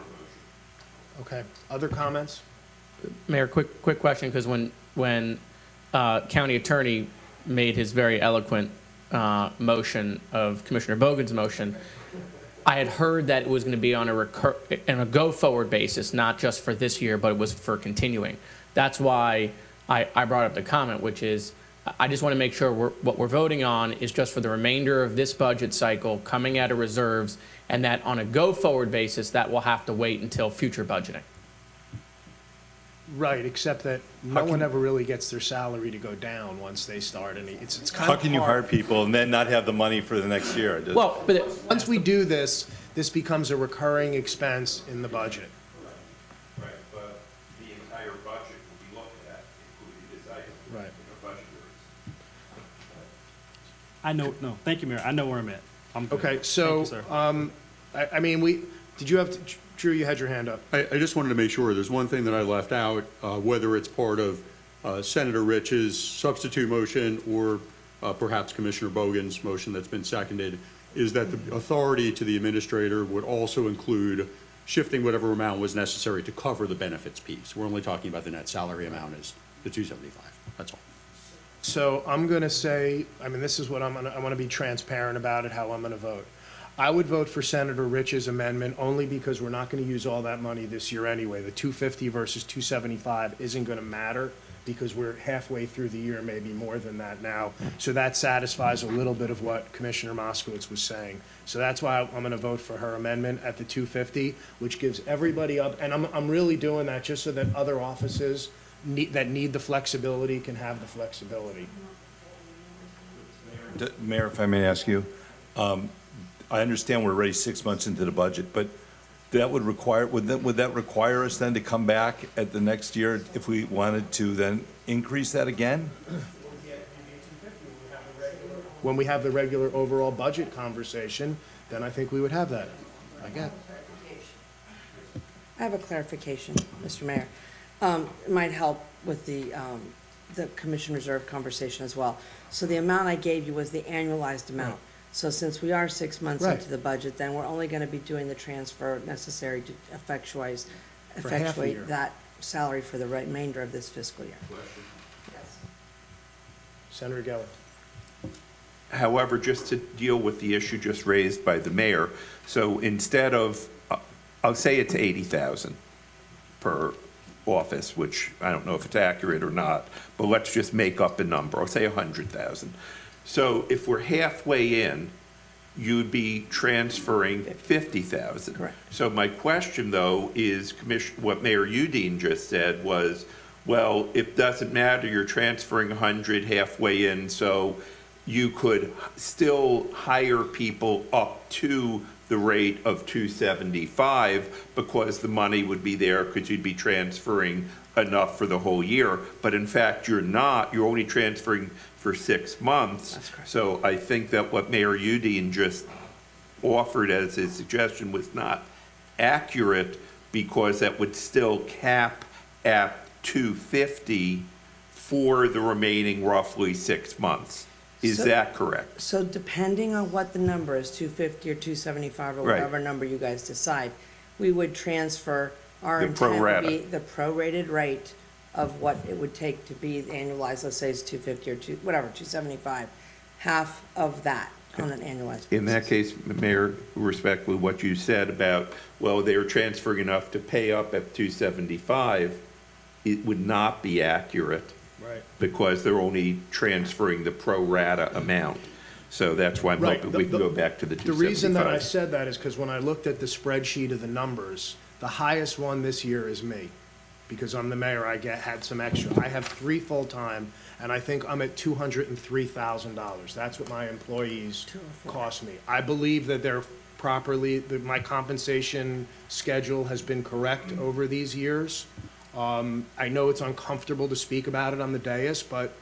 Okay, other comments? Mayor, quick, quick question, because when, when uh, county attorney made his very eloquent uh, motion of Commissioner Bogen's motion, I had heard that it was going to be on a recur, a go-forward basis, not just for this year, but it was for continuing. That's why I, I brought up the comment, which is, I just want to make sure we're, what we're voting on is just for the remainder of this budget cycle, coming out of reserves, and that on a go-forward basis, that will have to wait until future budgeting. Right, except that no one ever really gets their salary to go down once they start, and it's, it's kind How of can you hire people and then not have the money for the next year? Just- Well, but Once we do this, this becomes a recurring expense in the budget. Right, but the entire budget will be looked at, including this item. Right. In our budget I know, no, thank you, Mayor. I know where I'm at. I'm good. Okay, Thank so, you, sir. um, I, I mean, we, did you have, to- Drew, you had your hand up. I, I just wanted to make sure, there's one thing that I left out, uh, whether it's part of uh, Senator Rich's substitute motion or uh, perhaps Commissioner Bogen's motion that's been seconded, is that the authority to the administrator would also include shifting whatever amount was necessary to cover the benefits piece. We're only talking about the net salary amount is the two seventy-five, that's all. So I'm gonna say, I mean, this is what I'm gonna, I wanna be transparent about it, how I'm gonna vote. I would vote for Senator Rich's amendment only because we're not gonna use all that money this year anyway. The two fifty versus two seventy-five isn't gonna matter because we're halfway through the year, maybe more than that now. So that satisfies a little bit of what Commissioner Moskowitz was saying. So that's why I'm gonna vote for her amendment at the two fifty, which gives everybody up, and I'm, I'm really doing that just so that other offices need, that need the flexibility can have the flexibility. Mayor, if I may ask you, um, I understand we're already six months into the budget, but that would require, would that, would that require us then to come back at the next year if we wanted to then increase that again? When we have the regular overall budget conversation, then I think we would have that. I get. I have a clarification, Mr. Mayor. Um, It might help with the, um, the commission reserve conversation as well. So the amount I gave you was the annualized amount. So since we are six months Right. into the budget, then we're only going to be doing the transfer necessary to effectuate, For half a year. effectuate that salary for the remainder of this fiscal year. Senator Geller. However, just to deal with the issue just raised by the mayor, so instead of, uh, I'll say it's eighty thousand per office, which I don't know if it's accurate or not, but let's just make up a number, I'll say a hundred thousand. So if we're halfway in, you'd be transferring fifty thousand. Correct. So my question, though, is Commission, what Mayor Udine just said was, well, it doesn't matter, you're transferring a hundred halfway in, so you could still hire people up to the rate of two seventy-five because the money would be there because you'd be transferring enough for the whole year. But in fact, you're not, you're only transferring for six months. So I think that what Mayor Udine just offered as his suggestion was not accurate because that would still cap at two fifty for the remaining roughly six months. Is So- that correct? So depending on what the number is, two fifty or two seventy-five or Right. whatever number you guys decide, we would transfer, our The pro intent would rata. be the prorated rate of what it would take to be annualized, let's say it's two fifty or two, whatever, two seventy-five, half of that on an annualized basis. In that case, Mayor, respectfully, what you said about, well, they were transferring enough to pay up at two seventy-five, it would not be accurate Right. because they're only transferring the pro rata amount. So that's why I'm Right. hoping we can The- go back to the The reason that I seventy-five. said that is because when I looked at the spreadsheet of the numbers, the highest one this year is me. Because I'm the mayor, I get, had some extra. I have three full-time, and I think I'm at two hundred and three thousand dollars. That's what my employees cost me. I believe that they're properly, that my compensation schedule has been correct over these years. Um, I know it's uncomfortable to speak about it on the dais, but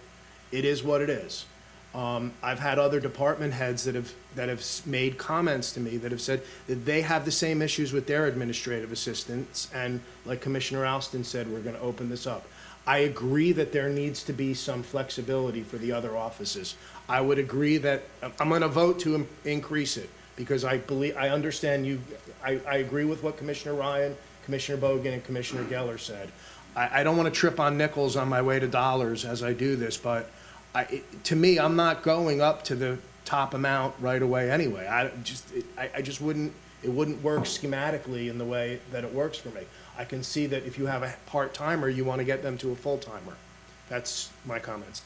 it is what it is. Um, I've had other department heads that have, that have made comments to me that have said that they have the same issues with their administrative assistants, and like Commissioner Alston said, we're gonna open this up. I agree that there needs to be some flexibility for the other offices. I would agree that, I'm gonna vote to increase it, because I believe, I understand you, I, I agree with what Commissioner Ryan, Commissioner Bogen, and Commissioner Geller said. I, I don't want to trip on nickels on my way to dollars as I do this, but I, it- to me, I'm not going up to the top amount right away anyway. I just, it- I, I just wouldn't, it wouldn't work schematically in the way that it works for me. I can see that if you have a part-timer, you want to get them to a full-timer. That's my comments.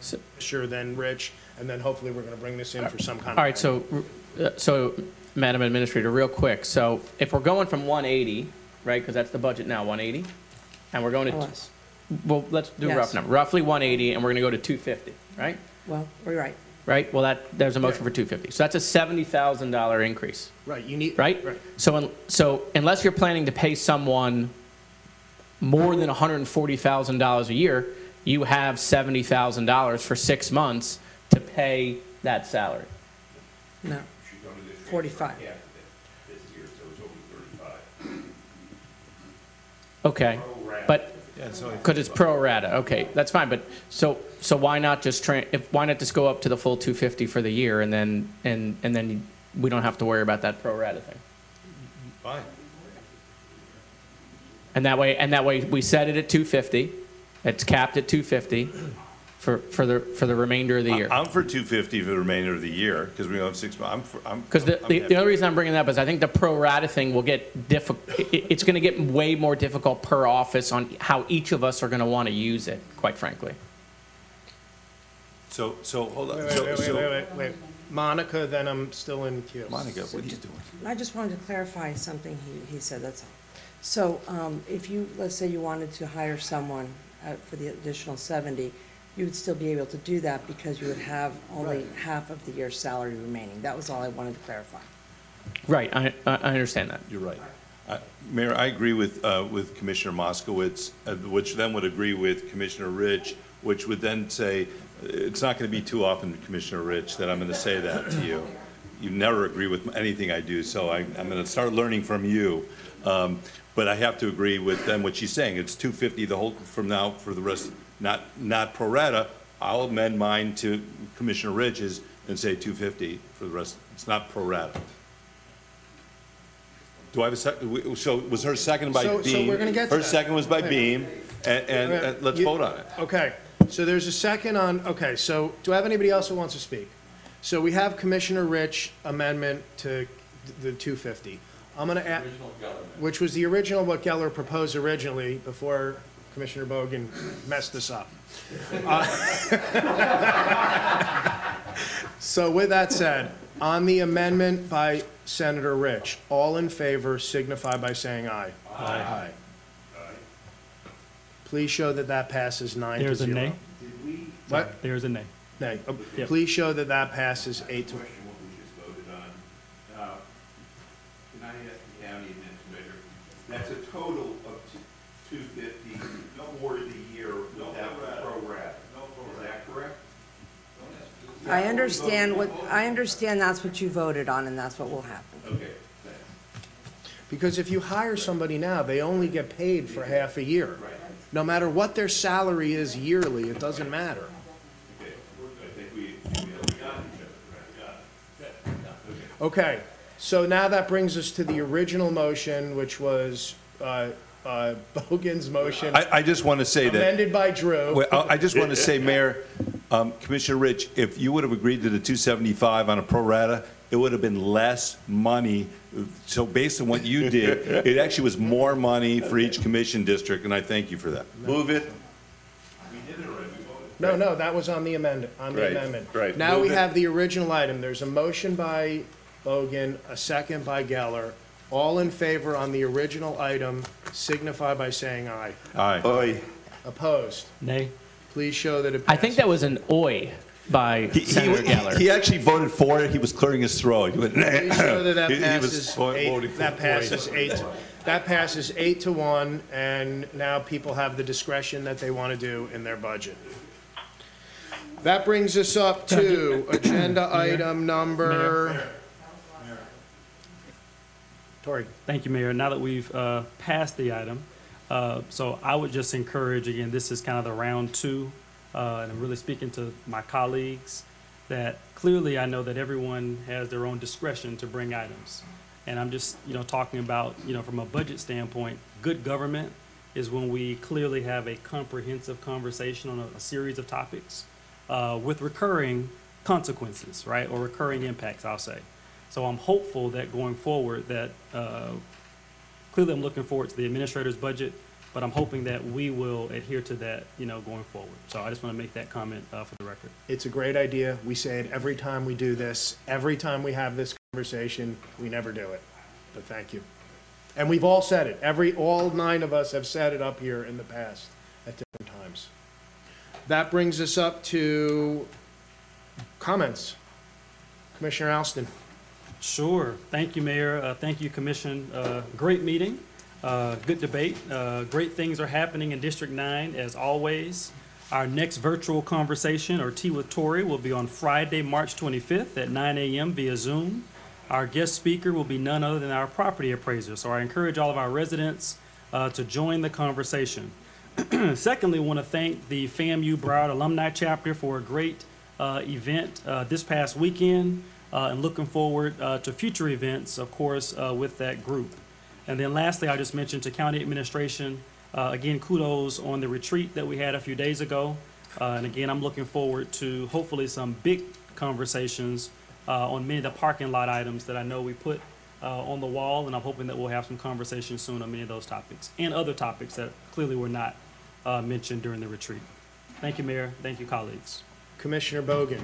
So- Sure, then Rich, and then hopefully we're going to bring this in for some kind of. All right, so, uh, so, Madam Administrator, real quick, so if we're going from 180, right, because that's the budget now, 180, and we're going to, Less. Well, let's do a rough Yes. number, roughly 180, and we're going to go to 250, right? Well, we're right. Right, well, that, there's a motion for 250, so that's a $70,000 increase, Right, you need. right? Right. So, un- so unless you're planning to pay someone more than $140,000 a year, you have $70,000 for six months to pay that salary. No. Forty-five. Okay, but, because it's pro rata, okay, that's fine, but, so, so why not just train, if, why not just go up to the full 250 for the year, and then, and, and then we don't have to worry about that pro rata thing? Fine. And that way, and that way, we set it at 250, it's capped at 250 for, for the, for the remainder of the year. I'm for 250 for the remainder of the year, because we have six, I'm, I'm. Because the, the, happy. the only reason I'm bringing that up is I think the pro rata thing will get difficult. it, it's gonna get way more difficult per office on how each of us are gonna wanna use it, quite frankly. So, so, hold on. Wait, So- wait, wait, so- wait, wait, wait. Monica, then I'm still in queue. Monica, what are you doing? I just wanted to clarify something he, he said, that's all. So, um, if you, let's say you wanted to hire someone, uh, for the additional seventy, you would still be able to do that because you would have only half of the year's salary remaining. That was all I wanted to clarify. Right, I, I I understand that. You're right. Uh, Mayor, I agree with, uh, with Commissioner Moskowitz, uh, which then would agree with Commissioner Rich, which would then say, uh, it's not going to be too often, Commissioner Rich, that I'm going to say that to you. You never agree with anything I do, so I, I'm going to start learning from you. Um, But I have to agree with then what she's saying. It's 250 the whole, from now for the rest, not, not pro rata. I'll amend mine to Commissioner Rich's and say 250 for the rest. It's not pro rata. Do I have a sec, w- so was her second by So- Beam? so we're gonna get to Her that. second was by Wait. Beam, and, and and let's You- vote on it. Okay, so there's a second on, okay, so do I have anybody else who wants to speak? So we have Commissioner Rich amendment to the 250. I'm gonna add, which was the original, what Geller proposed originally before Commissioner Bogen messed this up. Uh, So with that said, on the amendment by Senator Rich, all in favor signify by saying aye. Aye. Aye. Please show that that passes nine to There's a zero. nay. What? There's a nay. Nay. Uh, Yep. Please show that that passes eight to, Question what we just voted on. Uh, Can I ask the county administrator, that's a total I understand what, I understand that's what you voted on and that's what will happen. Okay, thanks. because if you hire somebody now, they only get paid for half a year. Right. No matter what their salary is yearly, it doesn't matter. Okay, I think we, we we got each other, right? Got it. Okay, so now that brings us to the original motion, which was, uh, uh, Bogen's motion, I, I just want to say that. amended by Drew. Well, I I just want to say, Mayor, um, Commissioner Rich, if you would have agreed to the 275 on a pro rata, it would have been less money. So based on what you did, it actually was more money for each commission district, and I thank you for that. Move it. We did it already. No, no, that was on the amendment, on the Right, amendment. right. Now we Move it. have the original item. There's a motion by Bogen, a second by Geller. All in favor on the original item signify by saying aye. Aye. Opposed? Nay. Please show that it I think that was an oi by He- he- Senator Geller. He actually voted for it, he was clearing his throat. He went, Please show that that He- he was passes vo- eight, voting for that it. passes eight, that passes eight to one, and now people have the discretion that they want to do in their budget. That brings us up to agenda item number. Torey. Thank you, Mayor. Now that we've uh, passed the item, uh, so I would just encourage, again, this is kind of the round two, uh, and I'm really speaking to my colleagues. that clearly I know that everyone has their own discretion to bring items. And I'm just, you know, talking about, you know, from a budget standpoint, good government is when we clearly have a comprehensive conversation on a, a series of topics uh, with recurring consequences, right, or recurring impacts, I'll say. So I'm hopeful that going forward, that uh, clearly I'm looking forward to the administrator's budget, but I'm hoping that we will adhere to that, you know, going forward. So I just want to make that comment uh, for the record. It's a great idea. We say it every time we do this. Every time we have this conversation, we never do it. But thank you. And we've all said it. Every, all nine of us have said it up here in the past at different times. That brings us up to comments. Commissioner Alston. Sure. Thank you, Mayor. Uh, Thank you, Commission. Uh, Great meeting, uh, good debate. Uh, Great things are happening in District Nine, as always. Our next virtual conversation, or Tea with Torey, will be on Friday, March 25th at 9 a.m. via Zoom. Our guest speaker will be none other than our property appraiser, so I encourage all of our residents uh, to join the conversation. Secondly, I want to thank the FAMU Broward Alumni Chapter for a great uh, event uh, this past weekend, and looking forward to future events, of course, with that group. And then lastly, I just mentioned to county administration, uh, again, kudos on the retreat that we had a few days ago. Uh, And again, I'm looking forward to hopefully some big conversations uh, on many of the parking lot items that I know we put uh, on the wall, and I'm hoping that we'll have some conversations soon on many of those topics and other topics that clearly were not uh, mentioned during the retreat. Thank you, Mayor. Thank you, colleagues. Commissioner Bogen.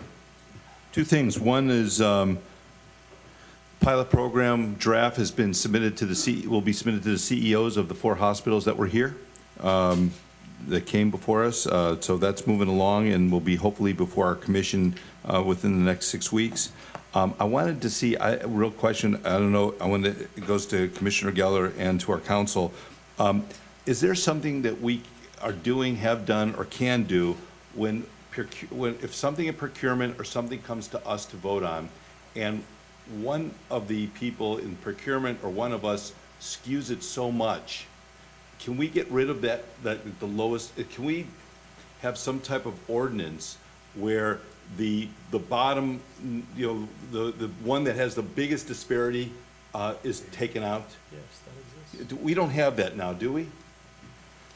Two things. One is um, pilot program draft has been submitted to the, C- will be submitted to the CEOs of the four hospitals that were here, um, that came before us. Uh, So that's moving along and will be hopefully before our commission uh, within the next six weeks. Um, I wanted to see, I- a real question, I don't know, I want to, it goes to Commissioner Geller and to our council. Um, Is there something that we are doing, have done, or can do when, when, if something in procurement or something comes to us to vote on, and one of the people in procurement or one of us skews it so much, can we get rid of that, that, the lowest, uh, can we have some type of ordinance where the, the bottom, you know, the, the one that has the biggest disparity, uh, is taken out? Yes, that exists. We don't have that now, do we?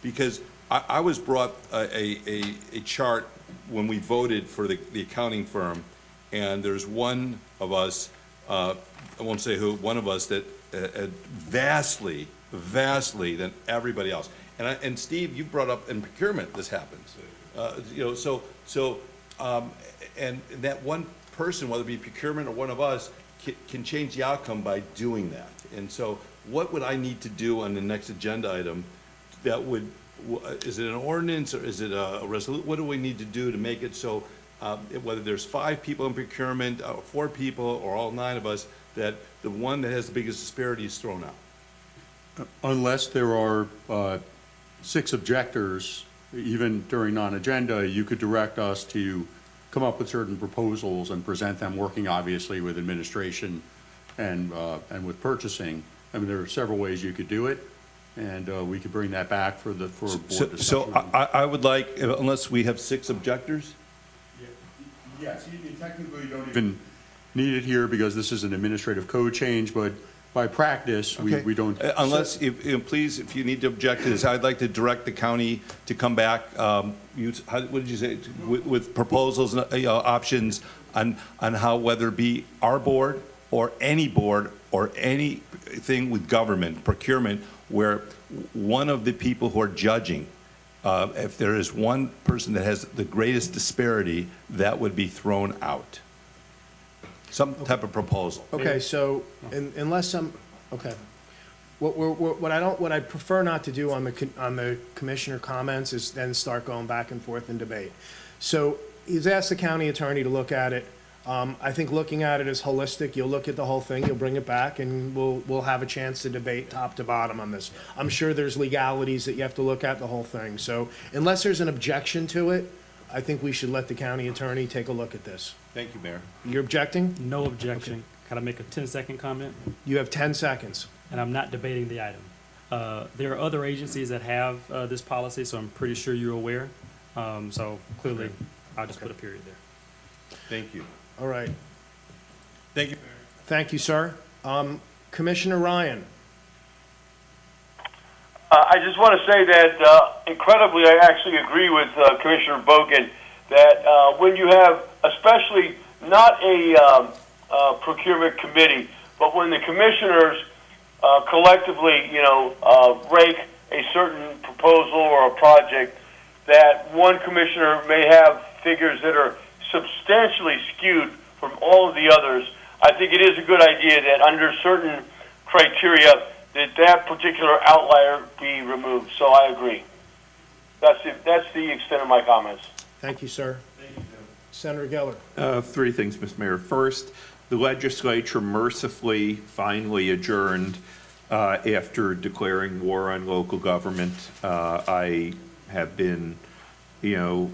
Because I, I was brought a, a, a- a chart when we voted for the, the accounting firm, and there's one of us, uh, I won't say who, one of us that uh, uh, vastly, vastly than everybody else. And I, and Steve, you brought up in procurement, this happens. Uh, you know, so, so, um, and that one person, whether it be procurement or one of us, can, can change the outcome by doing that. And so what would I need to do on the next agenda item that would, is it an ordinance or is it a resolution? What do we need to do to make it so, um, whether there's five people in procurement, uh, four people, or all nine of us, that the one that has the biggest disparity is thrown out? Unless there are uh, six objectors, even during non-agenda, you could direct us to come up with certain proposals and present them, working obviously with administration and, uh, and with purchasing. I mean, there are several ways you could do it, and uh, we could bring that back for the, for So, board discussion. so I, I- I would like, unless we have six objectors? Yes, you- you technically don't even need it here because this is an administrative code change, but by practice, we, Okay. we don't. Uh, Unless, if, if- please, if you need to object to this, I'd like to direct the county to come back, um, you, how, what did you say, with, with proposals, and, uh, you know, options on, on how, whether it be our board or any board or anything with government, procurement, where one of the people who are judging, uh, if there is one person that has the greatest disparity, that would be thrown out. Some type of proposal. Okay, so un- unless some, okay. What, we're- what, what I don't, what I prefer not to do on the, con- on the commissioner comments is then start going back and forth in debate. So he's asked the county attorney to look at it. Um, I think looking at it as holistic. You'll look at the whole thing, you'll bring it back, and we'll, we'll have a chance to debate top to bottom on this. I'm sure there's legalities that you have to look at the whole thing. So unless there's an objection to it, I think we should let the county attorney take a look at this. Thank you, Mayor. You're objecting? No objection. Can I make a 10-second comment? You have 10 seconds. And I'm not debating the item. Uh, There are other agencies that have uh, this policy, so I'm pretty sure you're aware. Um, So clearly, I'll just put a period there. Thank you. All right. Thank you. Thank you, sir. Um, Commissioner Ryan? Uh, I just want to say that uh, incredibly, I actually agree with uh, Commissioner Bogen that uh, when you have, especially not a um, uh, procurement committee, but when the commissioners uh, collectively, you know, rank a certain proposal or a project, that one commissioner may have figures that are substantially skewed from all of the others. I think it is a good idea that under certain criteria, that that particular outlier be removed. So I agree. That's the, that's the extent of my comments. Thank you, sir. Senator Geller? Uh, Three things, Mr. Mayor. First, the legislature mercifully finally adjourned uh, after declaring war on local government. Uh, I have been, you know,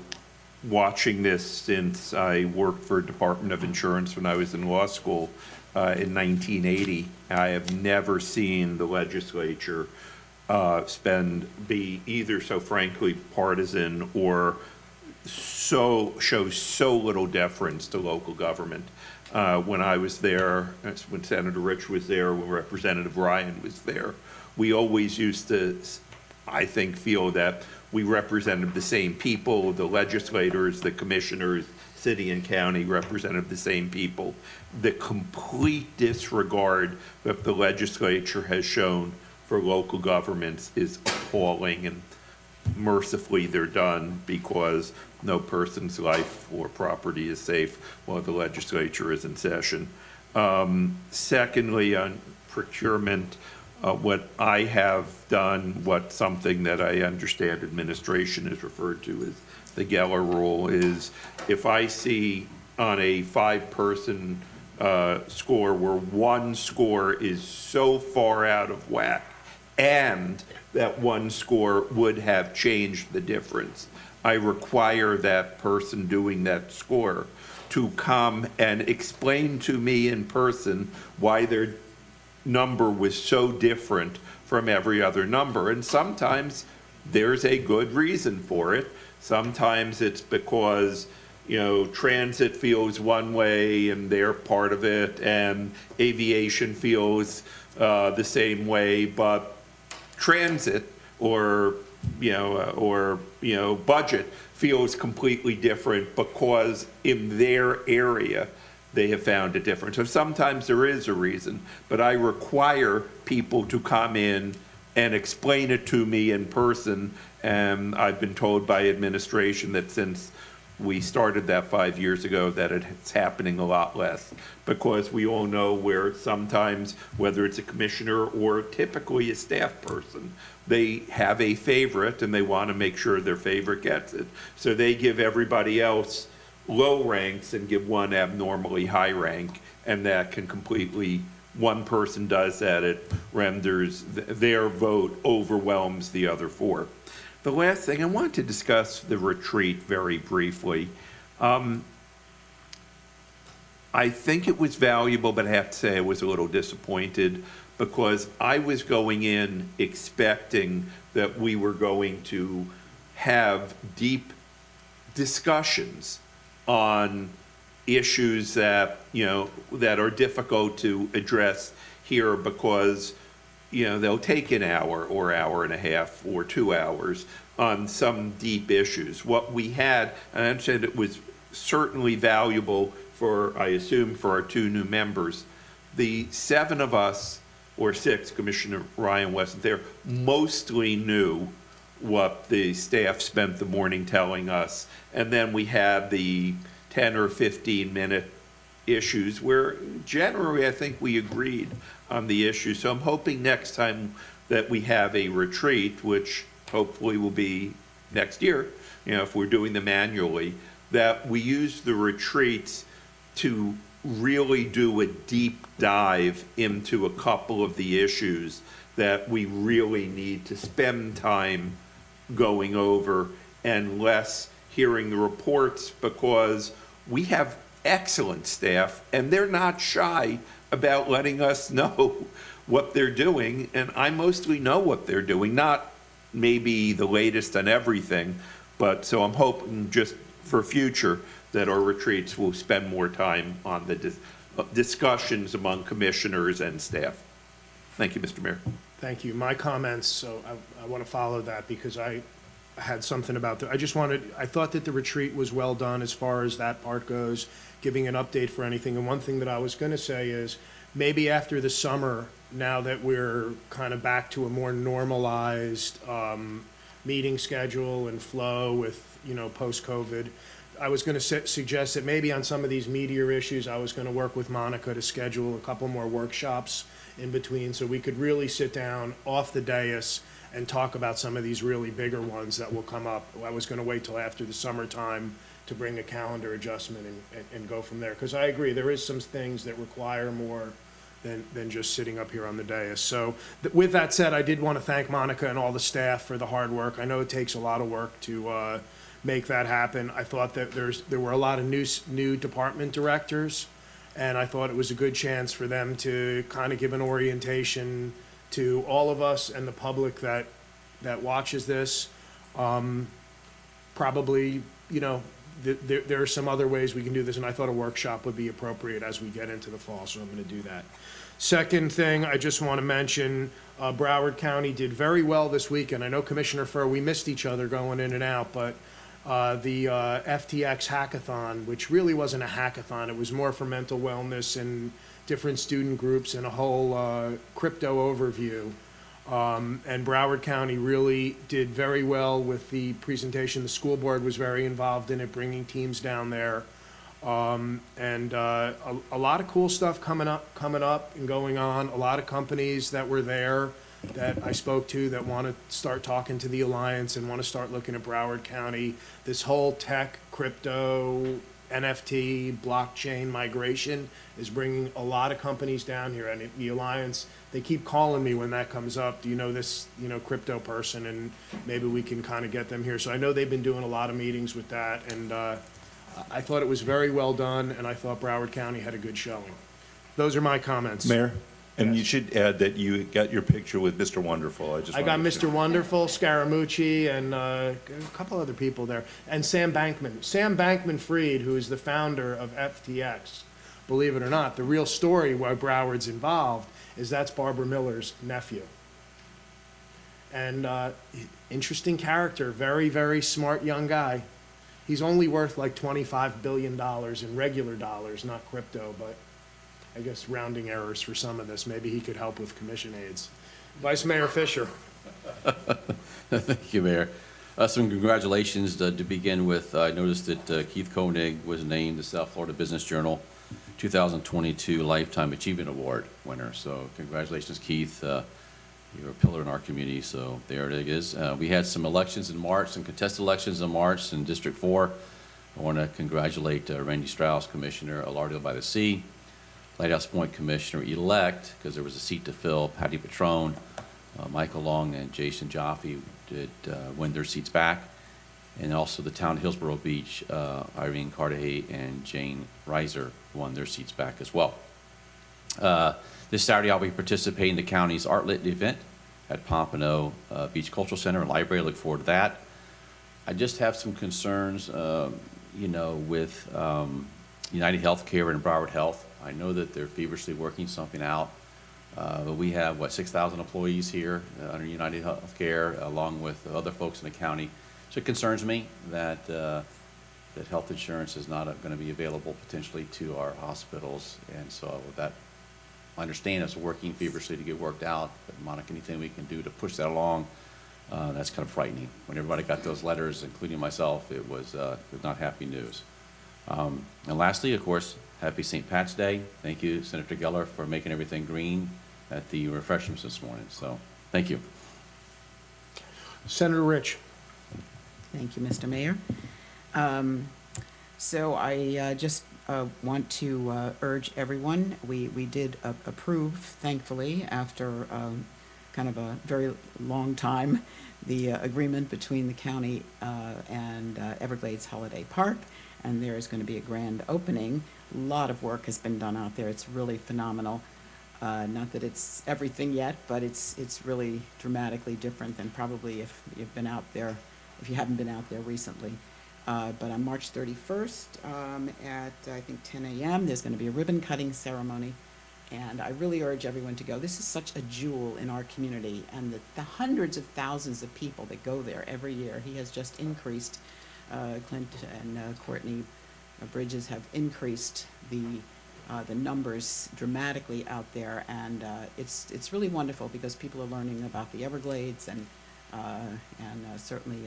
watching this since I worked for Department of Insurance when I was in law school uh, in 1980. I have never seen the legislature uh, spend, be either so frankly partisan or so, shows so little deference to local government. Uh, When I was there, when Senator Rich was there, when Representative Ryan was there, we always used to, I think, feel that we represented the same people, the legislators, the commissioners, city and county represented the same people. The complete disregard that the legislature has shown for local governments is appalling, and mercifully they're done because no person's life or property is safe while the legislature is in session. Um, Secondly, on procurement, uh, what I have done, what something that I understand administration is referred to as the Geller rule, is if I see on a five-person uh, score where one score is so far out of whack, and that one score would have changed the difference. I require that person doing that score to come and explain to me in person why their number was so different from every other number. And sometimes there's a good reason for it. Sometimes it's because, you know, transit feels one way and they're part of it, and aviation feels uh, the same way, but transit or, you know, uh, or, you know, budget feels completely different because in their area, they have found a difference. So sometimes there is a reason, but I require people to come in and explain it to me in person. And I've been told by administration that since we started that five years ago, that it's happening a lot less. Because we all know where sometimes, whether it's a commissioner or typically a staff person, they have a favorite and they want to make sure their favorite gets it. So they give everybody else low ranks and give one abnormally high rank, and that can completely, one person does that, it renders, th- their vote overwhelms the other four. The last thing, I want to discuss the retreat very briefly. Um, I think it was valuable, but I have to say I was a little disappointed because I was going in expecting that we were going to have deep discussions on issues that, you know, that are difficult to address here because, you know, they'll take an hour or hour and a half or two hours on some deep issues. What we had, and I understand it was certainly valuable for, I assume, for our two new members. The seven of us, or six, Commissioner Ryan wasn't there, mostly knew what the staff spent the morning telling us. And then we had the 10 or 15 minute issues where generally I think we agreed on the issue. So I'm hoping next time that we have a retreat, which hopefully will be next year, you know, if we're doing them annually, that we use the retreats to really do a deep dive into a couple of the issues that we really need to spend time going over and less hearing the reports because we have excellent staff and they're not shy about letting us know what they're doing. And I mostly know what they're doing, not maybe the latest on everything, but so I'm hoping just for future that our retreats will spend more time on the dis- discussions among commissioners and staff. Thank you, Mr. Mayor. Thank you. My comments, so I, I want to follow that because I had something about that. I just wanted, I thought that the retreat was well done as far as that part goes, giving an update for anything. And one thing that I was going to say is maybe after the summer, now that we're kind of back to a more normalized, um, meeting schedule and flow with, you know, post-COVID, I was going to suggest that maybe on some of these meteor issues, I was going to work with Monica to schedule a couple more workshops in between so we could really sit down off the dais and talk about some of these really bigger ones that will come up. I was going to wait till after the summertime to bring a calendar adjustment and, and, and go from there. Because I agree, there is some things that require more than, than just sitting up here on the dais. So th- with that said, I did want to thank Monica and all the staff for the hard work. I know it takes a lot of work to uh, make that happen. I thought that there's, there were a lot of new, new department directors, and I thought it was a good chance for them to kind of give an orientation to all of us and the public that, that watches this. Um, Probably, you know, th- there, there are some other ways we can do this, and I thought a workshop would be appropriate as we get into the fall, so I'm gonna do that. Second thing, I just want to mention, uh, Broward County did very well this weekend. I know Commissioner Furr, we missed each other going in and out, but uh, the uh, FTX hackathon, which really wasn't a hackathon, it was more for mental wellness and different student groups and a whole uh, crypto overview. Um, And Broward County really did very well with the presentation. The school board was very involved in it, bringing teams down there. Um, and, uh, a, a lot of cool stuff coming up, coming up and going on. A lot of companies that were there that I spoke to that want to start talking to the Alliance and want to start looking at Broward County. This whole tech, crypto, NFT, blockchain migration is bringing a lot of companies down here. And the Alliance, they keep calling me when that comes up. Do you know this, you know, crypto person? And maybe we can kind of get them here. So I know they've been doing a lot of meetings with that. And, uh, I thought it was very well done, and I thought Broward County had a good showing. Those are my comments. Mayor, and you should add that you got your picture with Mr. Wonderful. I just. I got wanted to- Mr. Wonderful, Scaramucci, and uh, a couple other people there, and Sam Bankman. Sam Bankman Fried, who is the founder of FTX. Believe it or not, the real story why Broward's involved is that's Barbara Miller's nephew. And uh, interesting character, very, very smart young guy. He's only worth like $25 billion in regular dollars, not crypto, but I guess rounding errors for some of this. Maybe he could help with commission aides. Vice Mayor Fisher. Thank you, Mayor. Uh, Some congratulations to begin with. I noticed that uh, Keith Koenig was named the South Florida Business Journal 2022 Lifetime Achievement Award winner. So congratulations, Keith. Uh, You're a pillar in our community, so there it is. Uh, We had some elections in March, some contested elections in March in District 4. I want to congratulate uh, Randy Strauss, Commissioner, Lauderdale by the Sea, Lighthouse Point Commissioner-elect, because there was a seat to fill, Patty Patron, uh, Michael Long and Jason Jaffe did uh, win their seats back. And also the town of Hillsboro Beach, uh, Irene Cardahay and Jane Reiser won their seats back as well. Uh, This Saturday, I'll be participating in the county's Art Lit event at Pompano uh, Beach Cultural Center and Library. Look forward to that. I just have some concerns, um, you know, with um, United Healthcare and Broward Health. I know that they're feverishly working something out. Uh, But we have, what, 6,000 employees here uh, under United Healthcare, along with other folks in the county. So it concerns me that, uh, that health insurance is not going to be available potentially to our hospitals. And so that, I understand it's working feverishly to get worked out, but Monica, anything we can do to push that along, uh, that's kind of frightening. When everybody got those letters, including myself, it was, uh, it was not happy news. Um, And lastly, of course, happy St. Pat's Day. Thank you, Senator Geller, for making everything green at the refreshments this morning. So, thank you. Senator Rich. Thank you, Mr. Mayor. Um, So I uh, just uh, want to uh, urge everyone, we, we did a- approve, thankfully, after um, kind of a very long time, the uh, agreement between the county uh, and uh, Everglades Holiday Park, and there is going to be a grand opening. A Lot of work has been done out there. It's really phenomenal. Uh, Not that it's everything yet, but it's, it's really dramatically different than probably if you've been out there, if you haven't been out there recently. Uh, But on March 31st, um, at, I think, 10 a.m., there's going to be a ribbon cutting ceremony. And I really urge everyone to go. This is such a jewel in our community, and the, the hundreds of thousands of people that go there every year. He has just increased, uh, Clint and uh, Courtney Bridges have increased the, uh, the numbers dramatically out there. And uh, it's, it's really wonderful because people are learning about the Everglades and, uh, and certainly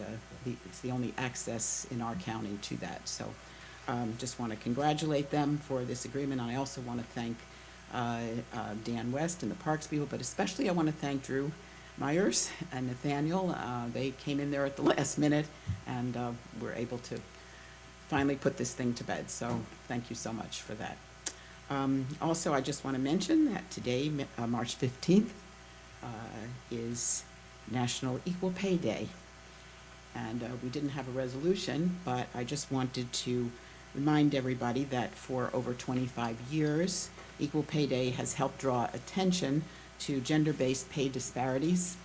the, it's the only access in our county to that. So um, just want to congratulate them for this agreement. I also want to thank Dan West and the Parks people, but especially I want to thank Drew Myers and Nathaniel. Uh, They came in there at the last minute and uh, were able to finally put this thing to bed. So thank you so much for that. Um, Also, I just want to mention that today, uh, March 15th, uh, is National Equal Pay Day. And uh, we didn't have a resolution, but I just wanted to remind everybody that for over 25 years, Equal Pay Day has helped draw attention to gender-based pay disparities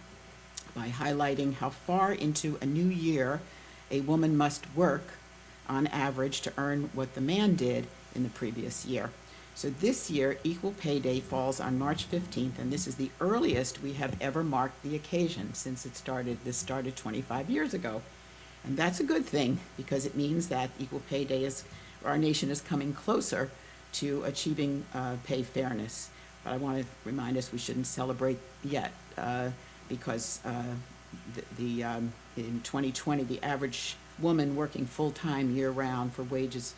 by highlighting how far into a new year a woman must work on average to earn what the man did in the previous year. So this year, Equal Pay Day falls on March 15th, and this is the earliest we have ever marked the occasion since it started, this started 25 years ago. And that's a good thing, because it means that Equal Pay Day is, our nation is coming closer to achieving uh, pay fairness. But I want to remind us, we shouldn't celebrate yet, uh, because uh, the, the, um, in 2020, the average woman working full-time year-round for wages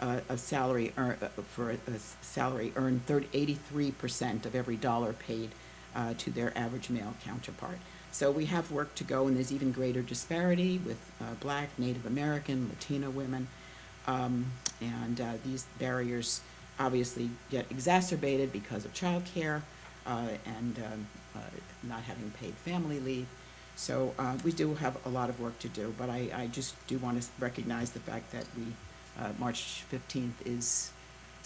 uh, of salary, ear- uh, for a salary earned 83% of every dollar paid uh, to their average male counterpart. So we have work to go, and there's even greater disparity with uh, Black, Native American, Latino women. Um, And these barriers obviously get exacerbated because of childcare uh, and um, uh, not having paid family leave. So uh, we do have a lot of work to do, but I, I just do want to recognize the fact that we, uh, March 15th is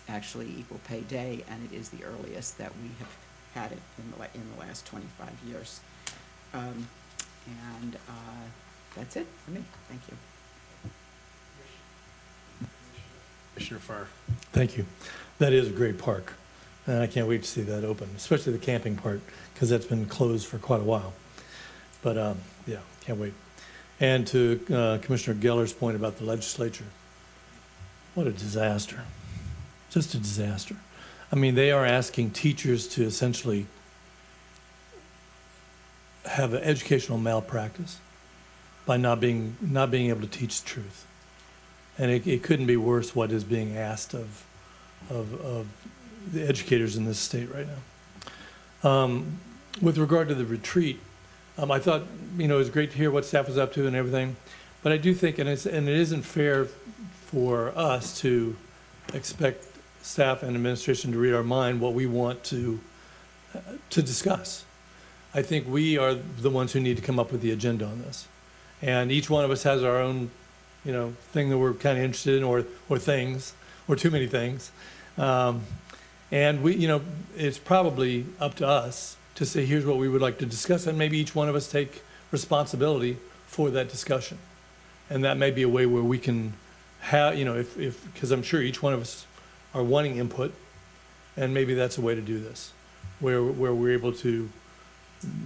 actually Equal Pay Day, and it is the earliest that we have had it in the, in the last 25 years. Um, And uh, that's it for me. Thank you. Commissioner Furr. Thank you. That is a great park, and I can't wait to see that open, especially the camping part, because that's been closed for quite a while. But, um, yeah, can't wait. And to uh, Commissioner Geller's point about the legislature, what a disaster. Just a disaster. I mean, they are asking teachers to essentially have an educational malpractice by not being, not being able to teach the truth. And it, it couldn't be worse what is being asked of, of, of the educators in this state right now. Um, with regard to the retreat, um, I thought, you know, it was great to hear what staff was up to and everything. But I do think, and it's, and it isn't fair for us to expect staff and administration to read our mind what we want to, uh, to discuss. I think we are the ones who need to come up with the agenda on this. And each one of us has our own, you know, thing that we're kind of interested in, or, or things, or too many things. Um, and we, you know, it's probably up to us to say, here's what we would like to discuss, and maybe each one of us take responsibility for that discussion. And that may be a way where we can have, you know, if, if, because I'm sure each one of us are wanting input, and maybe that's a way to do this, where, where we're able to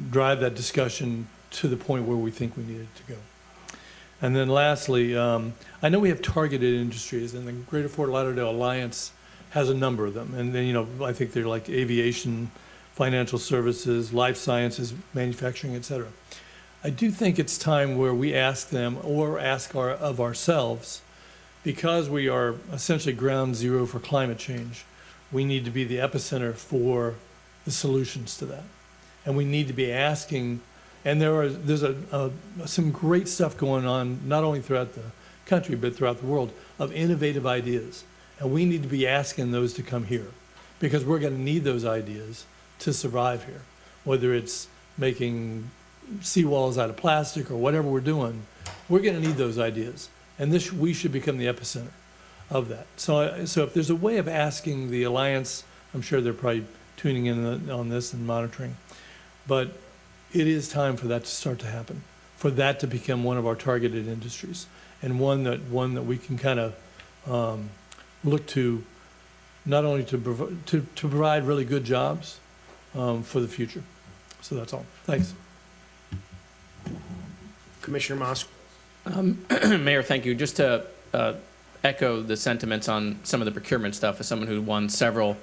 drive that discussion to the point where we think we need it to go. And then lastly, um, I know we have targeted industries, and the Greater Fort Lauderdale Alliance has a number of them. And then, you know, I think they're like aviation, financial services, life sciences, manufacturing, et cetera. I do think it's time where we ask them or ask our, of ourselves, because we are essentially ground zero for climate change, we need to be the epicenter for the solutions to that. And we need to be asking, and there are, there's a, a, some great stuff going on, not only throughout the country, but throughout the world, of innovative ideas. And we need to be asking those to come here, because we're gonna need those ideas to survive here. Whether it's making seawalls out of plastic or whatever we're doing, we're gonna need those ideas. And this, we should become the epicenter of that. So, so if there's a way of asking the Alliance, I'm sure they're probably tuning in on this and monitoring, but it is time for that to start to happen, for that to become one of our targeted industries. and one that, one that we can kind of um, look to, not only to, provi- to, to provide really good jobs um, for the future. So that's all. Thanks. Commissioner Mosk? Um, Mayor, thank you. Just to uh, echo the sentiments on some of the procurement stuff, as someone who won several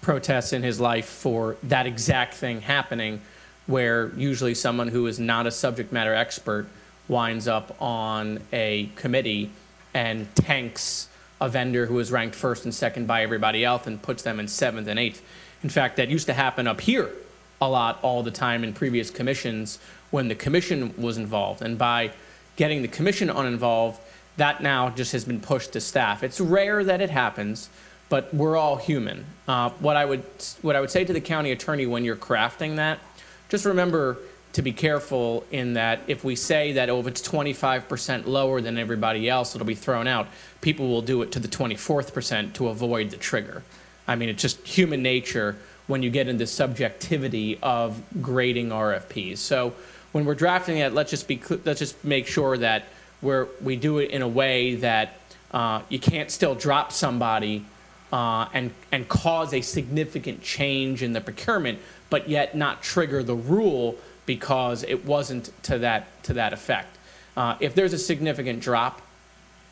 protests in his life for that exact thing happening, where usually someone who is not a subject matter expert winds up on a committee and tanks a vendor who is ranked first and second by everybody else and puts them in seventh and eighth. In fact, that used to happen up here a lot all the time in previous commissions when the commission was involved. And by getting the commission uninvolved, that now just has been pushed to staff. It's rare that it happens, but we're all human. Uh, what I would what I would say to the county attorney when you're crafting that, just remember to be careful in that if we say that oh if it's 25% lower than everybody else, it'll be thrown out. People will do it to the 24th percent to avoid the trigger. I mean, it's just human nature when you get into subjectivity of grading RFPs. So when we're drafting it, let's just be let's just make sure that we're we do it in a way that uh, you can't still drop somebody uh, and and cause a significant change in the procurement, but yet not trigger the rule because it wasn't to that to that effect. Uh, if there's a significant drop,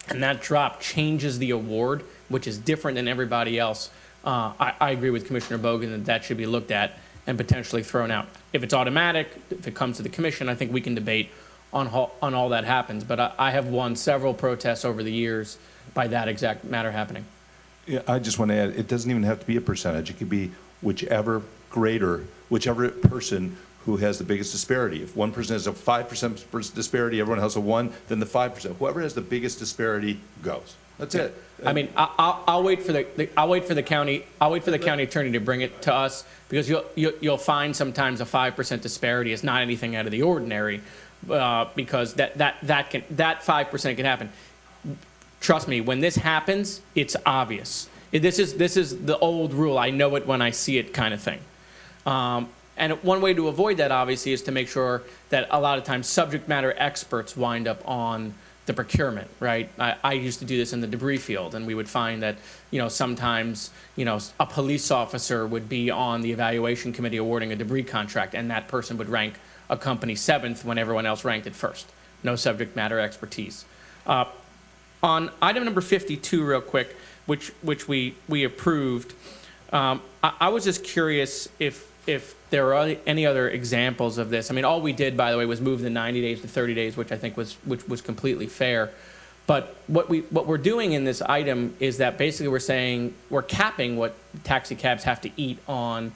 and that drop changes the award, which is different than everybody else, uh, I, I agree with Commissioner Bogen that that should be looked at and potentially thrown out. If it's automatic, if it comes to the commission, I think we can debate on on all that happens. But I, I have won several protests over the years by that exact matter happening. Yeah, I just want to add, it doesn't even have to be a percentage. It could be whichever grader, whichever person who has the biggest disparity. If one person has a 5% disparity, everyone has a 1, then the 5%. Whoever has the biggest disparity goes. That's it. I mean, I, I'll, I'll wait for the, the, I'll wait for the county, I'll wait for the county attorney to bring it to us, because you'll, you'll, you'll find sometimes a five percent disparity is not anything out of the ordinary, uh, because that, that, that can, that five percent can happen. Trust me, when this happens, it's obvious. This is, this is the old rule, I know it when I see it kind of thing. Um, and one way to avoid that, obviously, is to make sure that a lot of times subject matter experts wind up on the procurement, right? I, I used to do this in the debris field, and we would find that, you know, sometimes, you know, a police officer would be on the evaluation committee awarding a debris contract, and that person would rank a company seventh when everyone else ranked it first. No subject matter expertise. Uh, on item number 52, real quick, which which we we approved, um, I, I was just curious if if there are any other examples of this. I mean, all we did, by the way, was move the 90 days to 30 days, which I think was which was completely fair. But what we what we're doing in this item is that basically we're saying we're capping what taxi cabs have to eat on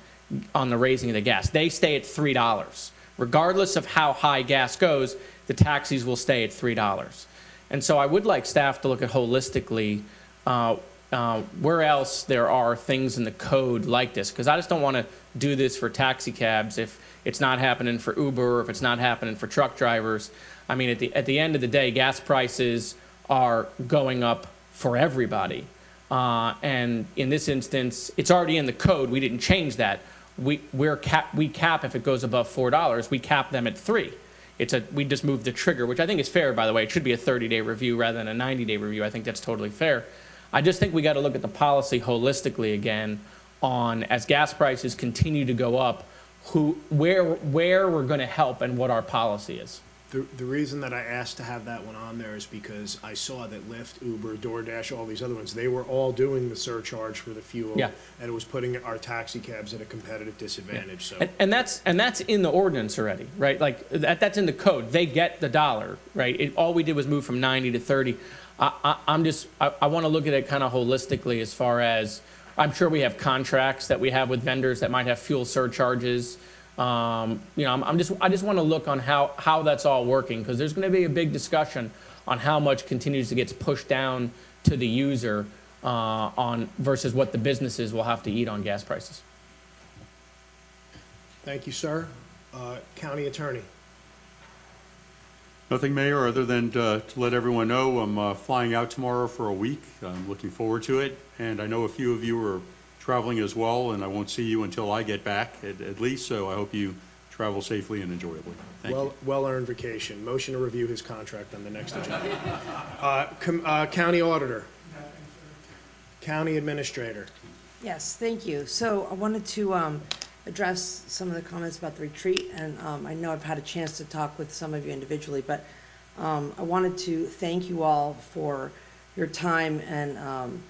on the raising of the gas. They stay at three dollars, regardless of how high gas goes. The taxis will stay at three dollars. And so I would like staff to look at holistically uh, uh, where else there are things in the code like this, because I just don't want to do this for taxi cabs if it's not happening for Uber, or if it's not happening for truck drivers. I mean, at the at the end of the day, gas prices are going up for everybody, uh, and in this instance, it's already in the code. We didn't change that. We we're cap we cap if it goes above four dollars. We cap them at three. It's a we just moved the trigger, which I think is fair. By the way, it should be a 30-day review rather than a 90-day review. I think that's totally fair. I just think we got to look at the policy holistically again on as gas prices continue to go up, who, where, where we're going to help and what our policy is. The, the reason that I asked to have that one on there is because I saw that Lyft, Uber, DoorDash, all these other ones, they were all doing the surcharge for the fuel. Yeah. And it was putting our taxi cabs at a competitive disadvantage, so. And, and that's and that's in the ordinance already, right? Like that, that's in the code. They get the dollar, right? It, all we did was move from 90 to 30. I, I'm just I, I want to look at it kind of holistically as far as I'm sure we have contracts that we have with vendors that might have fuel surcharges. Um, you know, I'm, I'm just I just want to look on how how that's all working because there's going to be a big discussion on how much continues to get pushed down to the user uh, on versus what the businesses will have to eat on gas prices. Thank you, sir. Uh, County Attorney. Nothing, Mayor, other than to to let everyone know I'm uh, flying out tomorrow for a week. I'm looking forward to it. And I know a few of you are traveling as well, and I won't see you until I get back at at least, so I hope you travel safely and enjoyably. Thank you. Well, well-earned vacation. Motion to review his contract on the next agenda. Uh, com- uh, County Auditor. County Administrator. Yes, thank you. So I wanted to um, address some of the comments about the retreat, and um, I know I've had a chance to talk with some of you individually, but um, I wanted to thank you all for your time and um,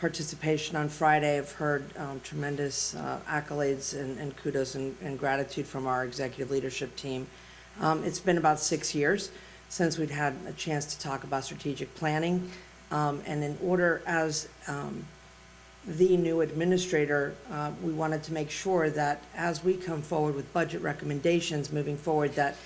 participation on Friday. I've heard um, tremendous uh, accolades and and kudos and and gratitude from our executive leadership team. Um, It's been about six years since we'd had a chance to talk about strategic planning. Um, And in order, as the new administrator, uh, we wanted to make sure that as we come forward with budget recommendations moving forward, that,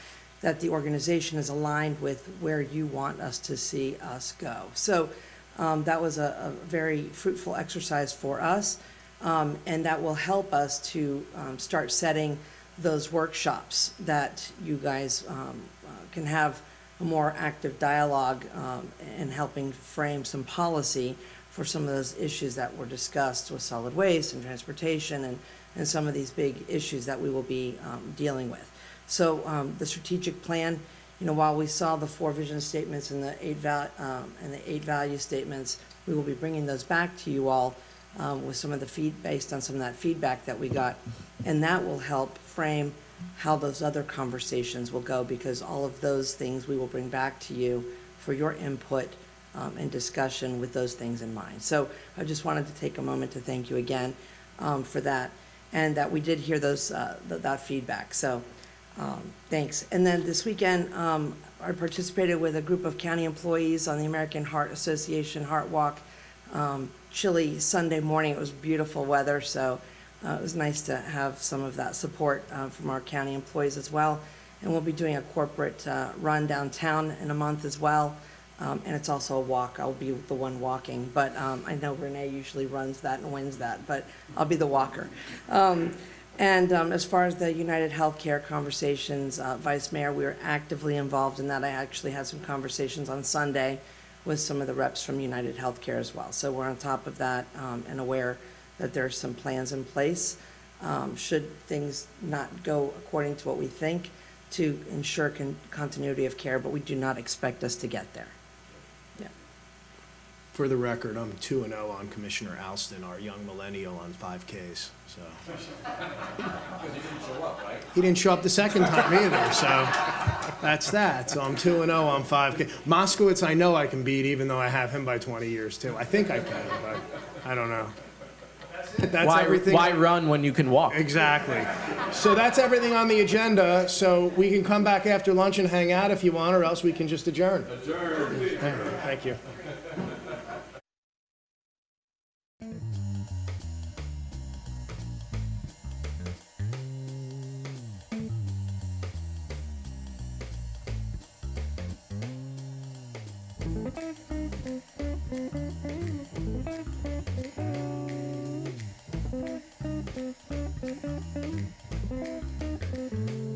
that the organization is aligned with where you want us to see us go. So um, that was a, a very fruitful exercise for us, um, and that will help us to um, start setting those workshops that you guys um, uh, can have a more active dialogue um, and helping frame some policy for some of those issues that were discussed with solid waste and transportation and, and some of these big issues that we will be um, dealing with. So um, the strategic plan, you know, while we saw the four vision statements and the eight val, um, and the eight value statements, we will be bringing those back to you all um, with some of the feed, based on some of that feedback that we got. And that will help frame how those other conversations will go, because all of those things we will bring back to you for your input um, and discussion with those things in mind. So I just wanted to take a moment to thank you again um, for that, and that we did hear those, uh, th- that feedback. So, um, thanks. And then this weekend, um, I participated with a group of county employees on the American Heart Association Heart Walk. Um, Chilly Sunday morning, it was beautiful weather, so uh, it was nice to have some of that support uh, from our county employees as well. And we'll be doing a corporate uh, run downtown in a month as well. Um, and it's also a walk. I'll be the one walking, but um, I know Renee usually runs that and wins that, but I'll be the walker. Um, and um, as far as the United Healthcare conversations, uh, Vice Mayor, we are actively involved in that. I actually had some conversations on Sunday with some of the reps from United Healthcare as well. So we're on top of that um, and aware that there are some plans in place. Um, should things not go according to what we think, to ensure con- continuity of care, but we do not expect us to get there. For the record, I'm two and oh on Commissioner Alston, our young millennial on 5Ks, so. Because He didn't show up right? He didn't show up the second time either, so that's that. So I'm two and oh on 5K. Moskowitz, I know I can beat, even though I have him by 20 years too. I think I can, but I don't know. That's why, everything. why run when you can walk? Exactly. So that's everything on the agenda. So we can come back after lunch and hang out if you want, or else we can just adjourn. Adjourn. Thank you. Thank you.